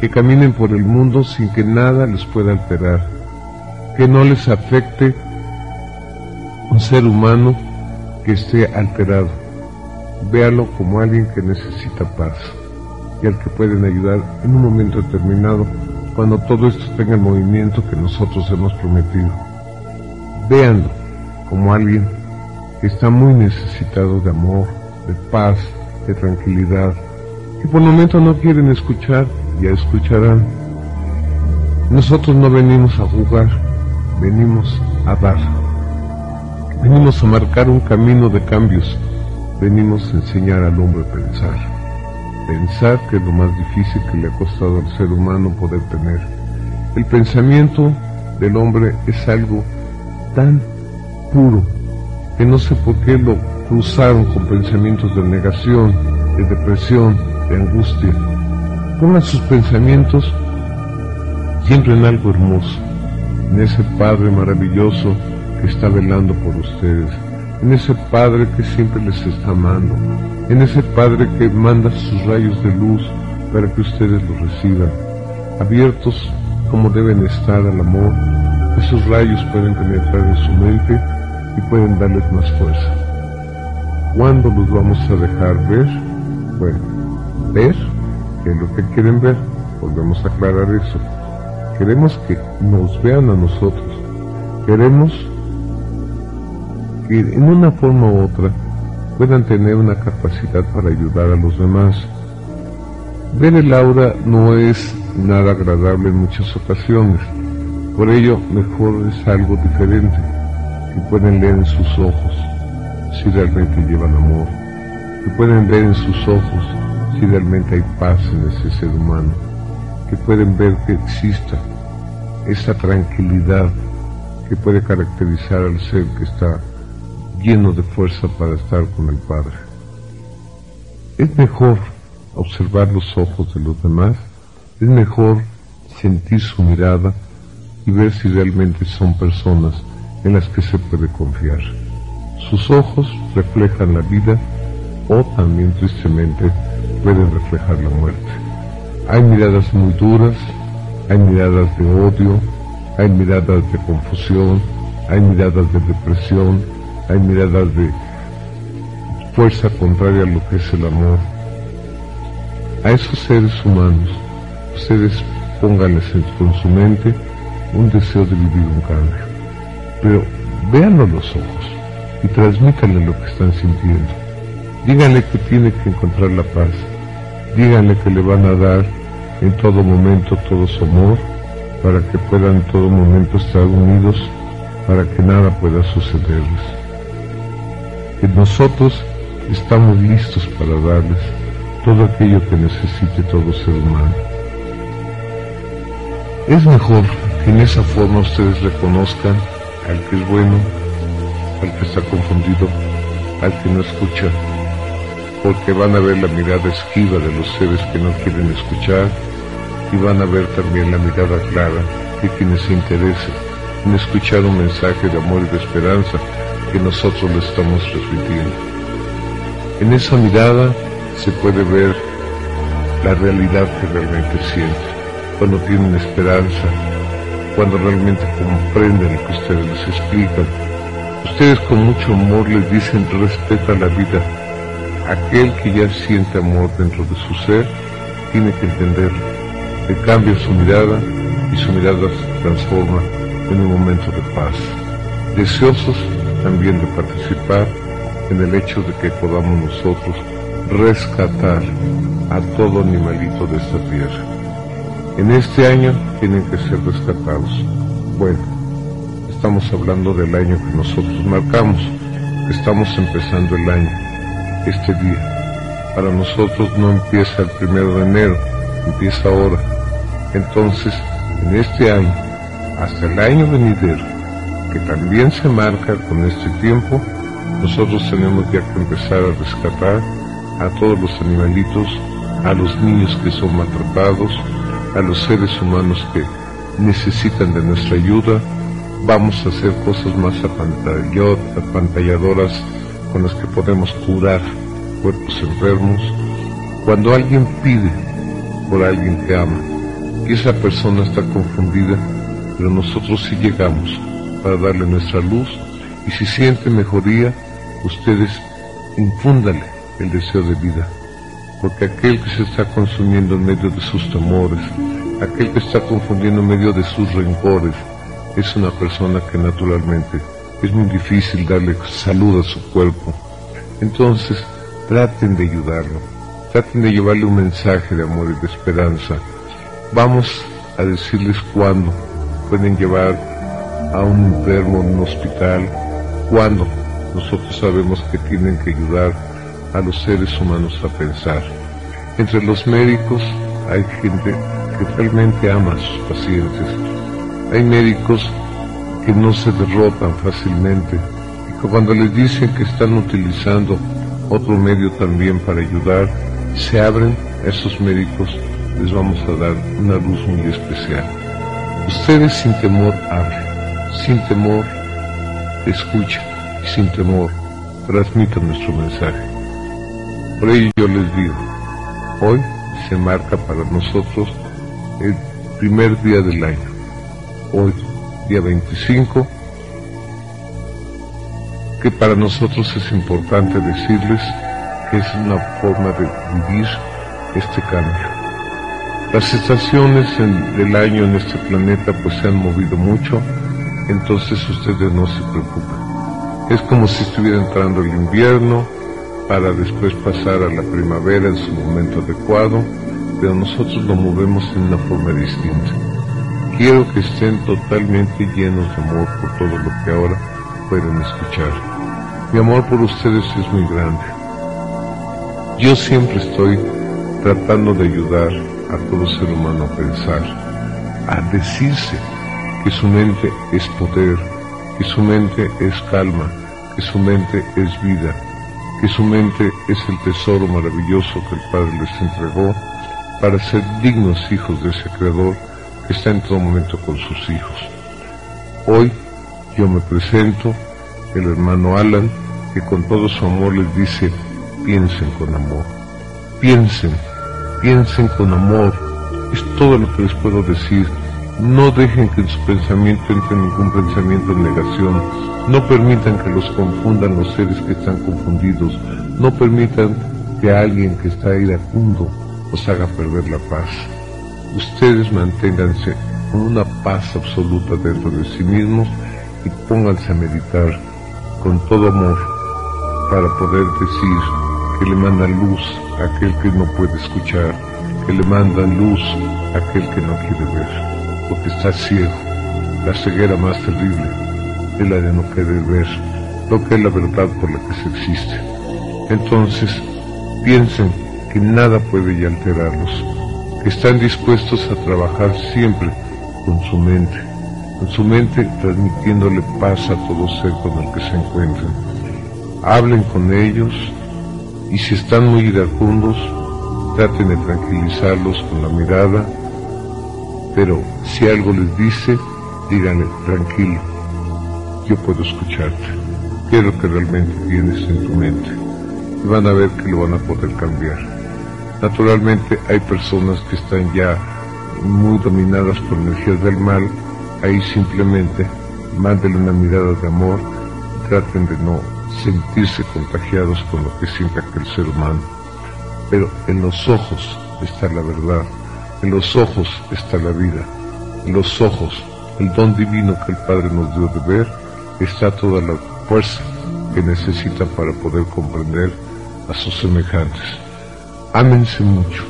que caminen por el mundo sin que nada les pueda alterar, que no les afecte un ser humano que esté alterado. Véalo como alguien que necesita paz y al que pueden ayudar en un momento determinado cuando todo esto tenga el movimiento que nosotros hemos prometido. Véanlo como alguien que está muy necesitado de amor, de paz, de tranquilidad, que por el momento no quieren escuchar, ya escucharán. Nosotros no venimos a jugar, venimos a dar. Venimos a marcar un camino de cambios, venimos a enseñar al hombre a pensar. Pensar que es lo más difícil que le ha costado al ser humano poder tener. El pensamiento del hombre es algo tan puro que no sé por qué lo cruzaron con pensamientos de negación, de depresión, de angustia. Pongan sus pensamientos siempre en algo hermoso, en ese Padre maravilloso que está velando por ustedes, en ese Padre que siempre les está amando, en ese Padre que manda sus rayos de luz para que ustedes los reciban, abiertos como deben estar al amor, esos rayos pueden penetrar en su mente y pueden darles más fuerza. ¿Cuándo los vamos a dejar ver? Bueno, ver que es lo que quieren ver, volvemos a aclarar eso. Queremos que nos vean a nosotros, queremos que en una forma u otra puedan tener una capacidad para ayudar a los demás. Ver el aura no es nada agradable en muchas ocasiones, por ello mejor es algo diferente, que pueden leer en sus ojos si realmente llevan amor, que pueden ver en sus ojos si realmente hay paz en ese ser humano, que pueden ver que exista esa tranquilidad que puede caracterizar al ser que está lleno de fuerza para estar con el Padre. Es mejor observar los ojos de los demás, es mejor sentir su mirada y ver si realmente son personas en las que se puede confiar. Sus ojos reflejan la vida o también tristemente pueden reflejar la muerte. Hay miradas muy duras, hay miradas de odio, hay miradas de confusión, hay miradas de depresión, hay miradas de fuerza contraria a lo que es el amor. A esos seres humanos, ustedes pónganles con su mente un deseo de vivir un cambio. Pero véanlo los ojos y transmítanle lo que están sintiendo. Díganle que tiene que encontrar la paz. Díganle que le van a dar en todo momento todo su amor para que puedan en todo momento estar unidos, para que nada pueda sucederles nosotros estamos listos para darles todo aquello que necesite todo ser humano. Es mejor que en esa forma ustedes reconozcan al que es bueno, al que está confundido, al que no escucha, porque van a ver la mirada esquiva de los seres que no quieren escuchar y van a ver también la mirada clara de quienes se interesan en escuchar un mensaje de amor y de esperanza que nosotros le estamos transmitiendo. En esa mirada se puede ver la realidad que realmente sienten, cuando tienen esperanza, cuando realmente comprenden lo que ustedes les explican. Ustedes con mucho amor les dicen respeta la vida. Aquel que ya siente amor dentro de su ser tiene que entenderlo, que cambia su mirada y su mirada se transforma en un momento de paz. Deseosos también de participar en el hecho de que podamos nosotros rescatar a todo animalito de esta tierra. En este año tienen que ser rescatados. Bueno, estamos hablando del año que nosotros marcamos. Estamos empezando el año, este día. Para nosotros no empieza el primero de enero, empieza ahora. Entonces, en este año, hasta el año venidero, que también se marca con este tiempo, nosotros tenemos ya que empezar a rescatar a todos los animalitos, a los niños que son maltratados, a los seres humanos que necesitan de nuestra ayuda. Vamos a hacer cosas más apantalladoras con las que podemos curar cuerpos enfermos. Cuando alguien pide por alguien que ama y esa persona está confundida, pero nosotros sí llegamos para darle nuestra luz y si siente mejoría, ustedes infúndale el deseo de vida. Porque aquel que se está consumiendo en medio de sus temores, aquel que está confundiendo en medio de sus rencores, es una persona que naturalmente es muy difícil darle salud a su cuerpo. Entonces, traten de ayudarlo, traten de llevarle un mensaje de amor y de esperanza. Vamos a decirles cuándo pueden llevar a un enfermo en un hospital, cuándo nosotros sabemos que tienen que ayudar a los seres humanos a pensar. Entre los médicos hay gente que realmente ama a sus pacientes. Hay médicos que no se derrotan fácilmente y que cuando les dicen que están utilizando otro medio también para ayudar, se abren a esos médicos, les vamos a dar una luz muy especial. Ustedes sin temor hablen, sin temor escuchen y sin temor transmitan nuestro mensaje. Por ello yo les digo, hoy se marca para nosotros el primer día del año. Hoy, día 25, que para nosotros es importante decirles que es una forma de vivir este cambio. Las estaciones del año en este planeta pues se han movido mucho, entonces ustedes no se preocupen. Es como si estuviera entrando el invierno para después pasar a la primavera en su momento adecuado, pero nosotros lo movemos en una forma distinta. Quiero que estén totalmente llenos de amor por todo lo que ahora pueden escuchar. Mi amor por ustedes es muy grande. Yo siempre estoy tratando de ayudar a todo ser humano a pensar, a decirse que su mente es poder, que su mente es calma, que su mente es vida, que su mente es el tesoro maravilloso que el Padre les entregó para ser dignos hijos de ese Creador que está en todo momento con sus hijos. Hoy yo me presento, el hermano Alan, que con todo su amor les dice, piensen con amor, piensen, piensen con amor, es todo lo que les puedo decir. No dejen que en su pensamiento entre ningún pensamiento de negación. No permitan que los confundan los seres que están confundidos. No permitan que alguien que está iracundo os haga perder la paz. Ustedes manténganse con una paz absoluta dentro de sí mismos y pónganse a meditar con todo amor para poder decir que le manda luz a aquel que no puede escuchar, que le manda luz a aquel que no quiere ver porque está ciego. La ceguera más terrible es la de no querer ver lo que es la verdad por la que se existe. Entonces, piensen que nada puede ya alterarlos, que están dispuestos a trabajar siempre con su mente, con su mente transmitiéndole paz a todo ser con el que se encuentren. Hablen con ellos y si están muy iracundos, traten de tranquilizarlos con la mirada pero si algo les dice, díganle, tranquilo, yo puedo escucharte. ¿Qué es lo que realmente tienes en tu mente? y van a ver que lo van a poder cambiar. Naturalmente hay personas que están ya muy dominadas por energías del mal, ahí simplemente mándenle una mirada de amor, traten de no sentirse contagiados con lo que sienta aquel ser humano. Pero en los ojos está la verdad, en los ojos está la vida, en los ojos, el don divino que el Padre nos dio de ver, está toda la fuerza que necesitan para poder comprender a sus semejantes. Ámense mucho,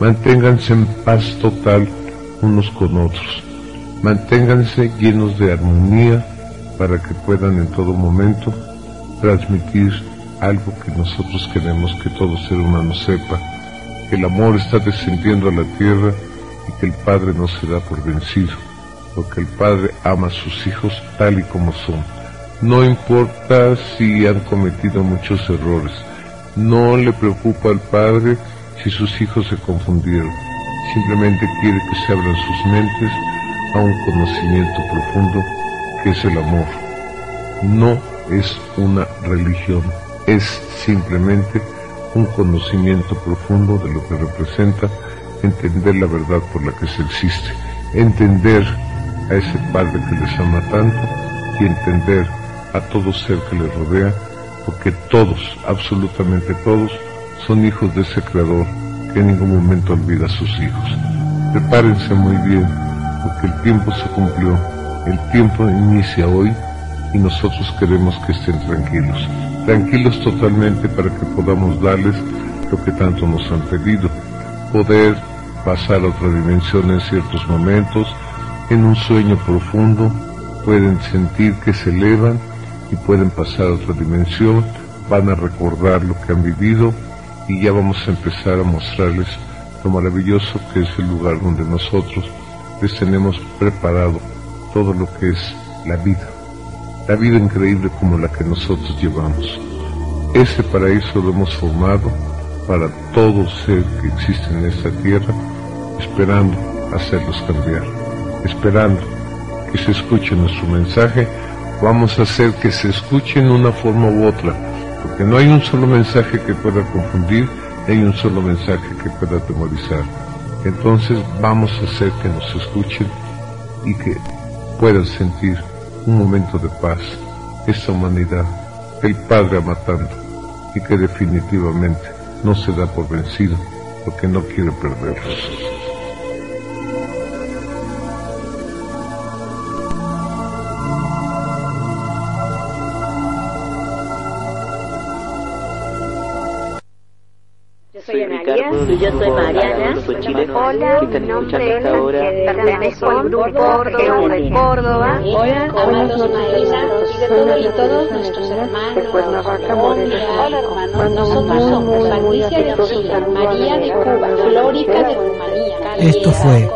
manténganse en paz total unos con otros, manténganse llenos de armonía para que puedan en todo momento transmitir algo que nosotros queremos que todo ser humano sepa, que el amor está descendiendo a la tierra y que el Padre no se da por vencido, porque el Padre ama a sus hijos tal y como son. No importa si han cometido muchos errores, no le preocupa al Padre si sus hijos se confundieron, simplemente quiere que se abran sus mentes a un conocimiento profundo que es el amor. No es una religión, es simplemente un conocimiento profundo de lo que representa entender la verdad por la que se existe, entender a ese Padre que les ama tanto y entender a todo ser que les rodea, porque todos, absolutamente todos, son hijos de ese Creador que en ningún momento olvida a sus hijos. Prepárense muy bien, porque el tiempo se cumplió, el tiempo inicia hoy y nosotros queremos que estén tranquilos, tranquilos totalmente para que podamos darles lo que tanto nos han pedido, poder pasar a otra dimensión en ciertos momentos, en un sueño profundo, pueden sentir que se elevan y pueden pasar a otra dimensión, van a recordar lo que han vivido y ya vamos a empezar a mostrarles lo maravilloso que es el lugar donde nosotros les tenemos preparado todo lo que es la vida la vida increíble como la que nosotros llevamos. Ese paraíso lo hemos formado para todo ser que existe en esta tierra, esperando hacerlos cambiar, esperando que se escuche nuestro mensaje, vamos a hacer que se escuche en una forma u otra, porque no hay un solo mensaje que pueda confundir, hay un solo mensaje que pueda atemorizar. Entonces vamos a hacer que nos escuchen y que puedan sentir un momento de paz, esta humanidad, el Padre matando y que definitivamente no se da por vencido porque no quiere perderlos. soy Ricardo, y yo soy Mariana. Hola, mi nombre es pertenezco al grupo de Córdoba. Hola, Hola, soy María, y todos nuestros hermanos. Hola, hermanos. Nosotros somos Patricia de Chile, María de Cuba, Flórica de Rumanía. Esto fue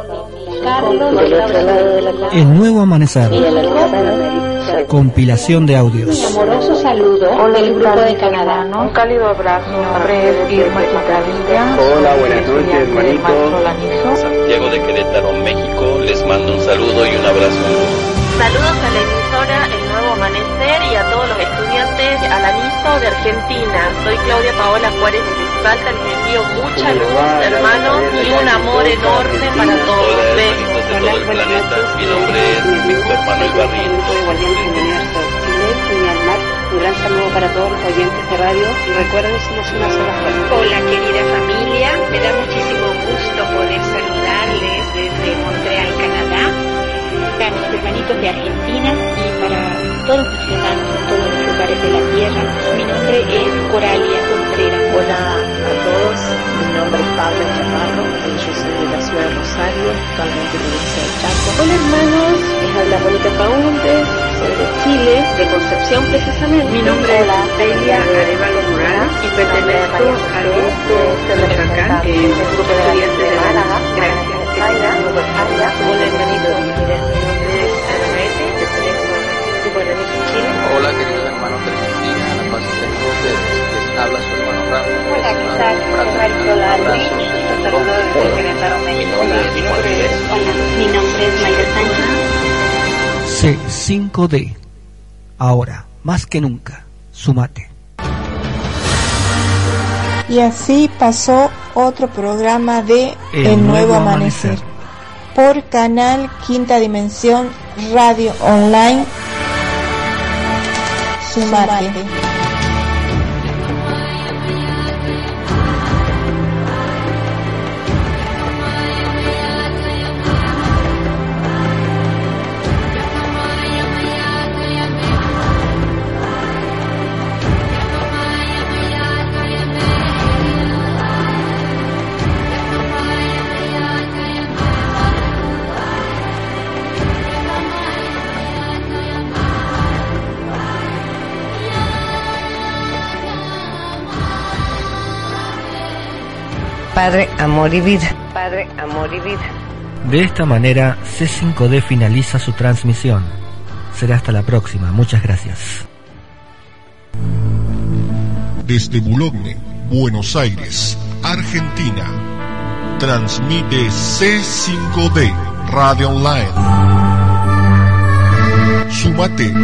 Carlos de la El Nuevo Amanecer. Compilación de audios. amoroso saludo del grupo de Canadá. Un cálido abrazo. Mi nombre es Irma. Hola, buenas noches, hermanito. Santiago de Querétaro, México, les mando un saludo y un abrazo. Saludos a la emisora El Nuevo Amanecer y a todos los estudiantes a la MISO de Argentina. Soy Claudia Paola Juárez de les envío mucha luz, hermanos, y un amor enorme para todos. Besos. De todo el planeta. Mi nombre es Víctor Manuel Barrientos. Un gran saludo para todos los oyentes de radio y recuerden somos una sola fuerza. Hola querida familia, me da muchísimo gusto poder saludarles desde Montreal, Canadá, para mis hermanitos de Argentina y para todos mis hermanos en todos los lugares de la tierra. Mi nombre es Coralia Contreras. Mónica soy de Chile, de Concepción precisamente. Mi nombre es Celia Arevalo Morales y pertenezco al grupo Telefacán, que es un grupo de estudiantes de Málaga. Gracias. Hola hermanito, mi nombre es Ana Maete, pertenezco al grupo de Miss Chile. Hola queridos hermanos de Argentina, la paz con ustedes. Les habla su hermano Ramón. Hola, ¿qué tal? Hola, mi nombre es Mayra Sánchez. C5D. Ahora, más que nunca, sumate. Y así pasó otro programa de El, Nuevo, Amanecer. por canal Quinta Dimensión Radio Online. Sumate. Padre, amor y vida. Padre, amor y vida. De esta manera, C5D finaliza su transmisión. Será hasta la próxima. Muchas gracias. Desde Boulogne, Buenos Aires, Argentina, transmite C5D Radio Online. Sumate.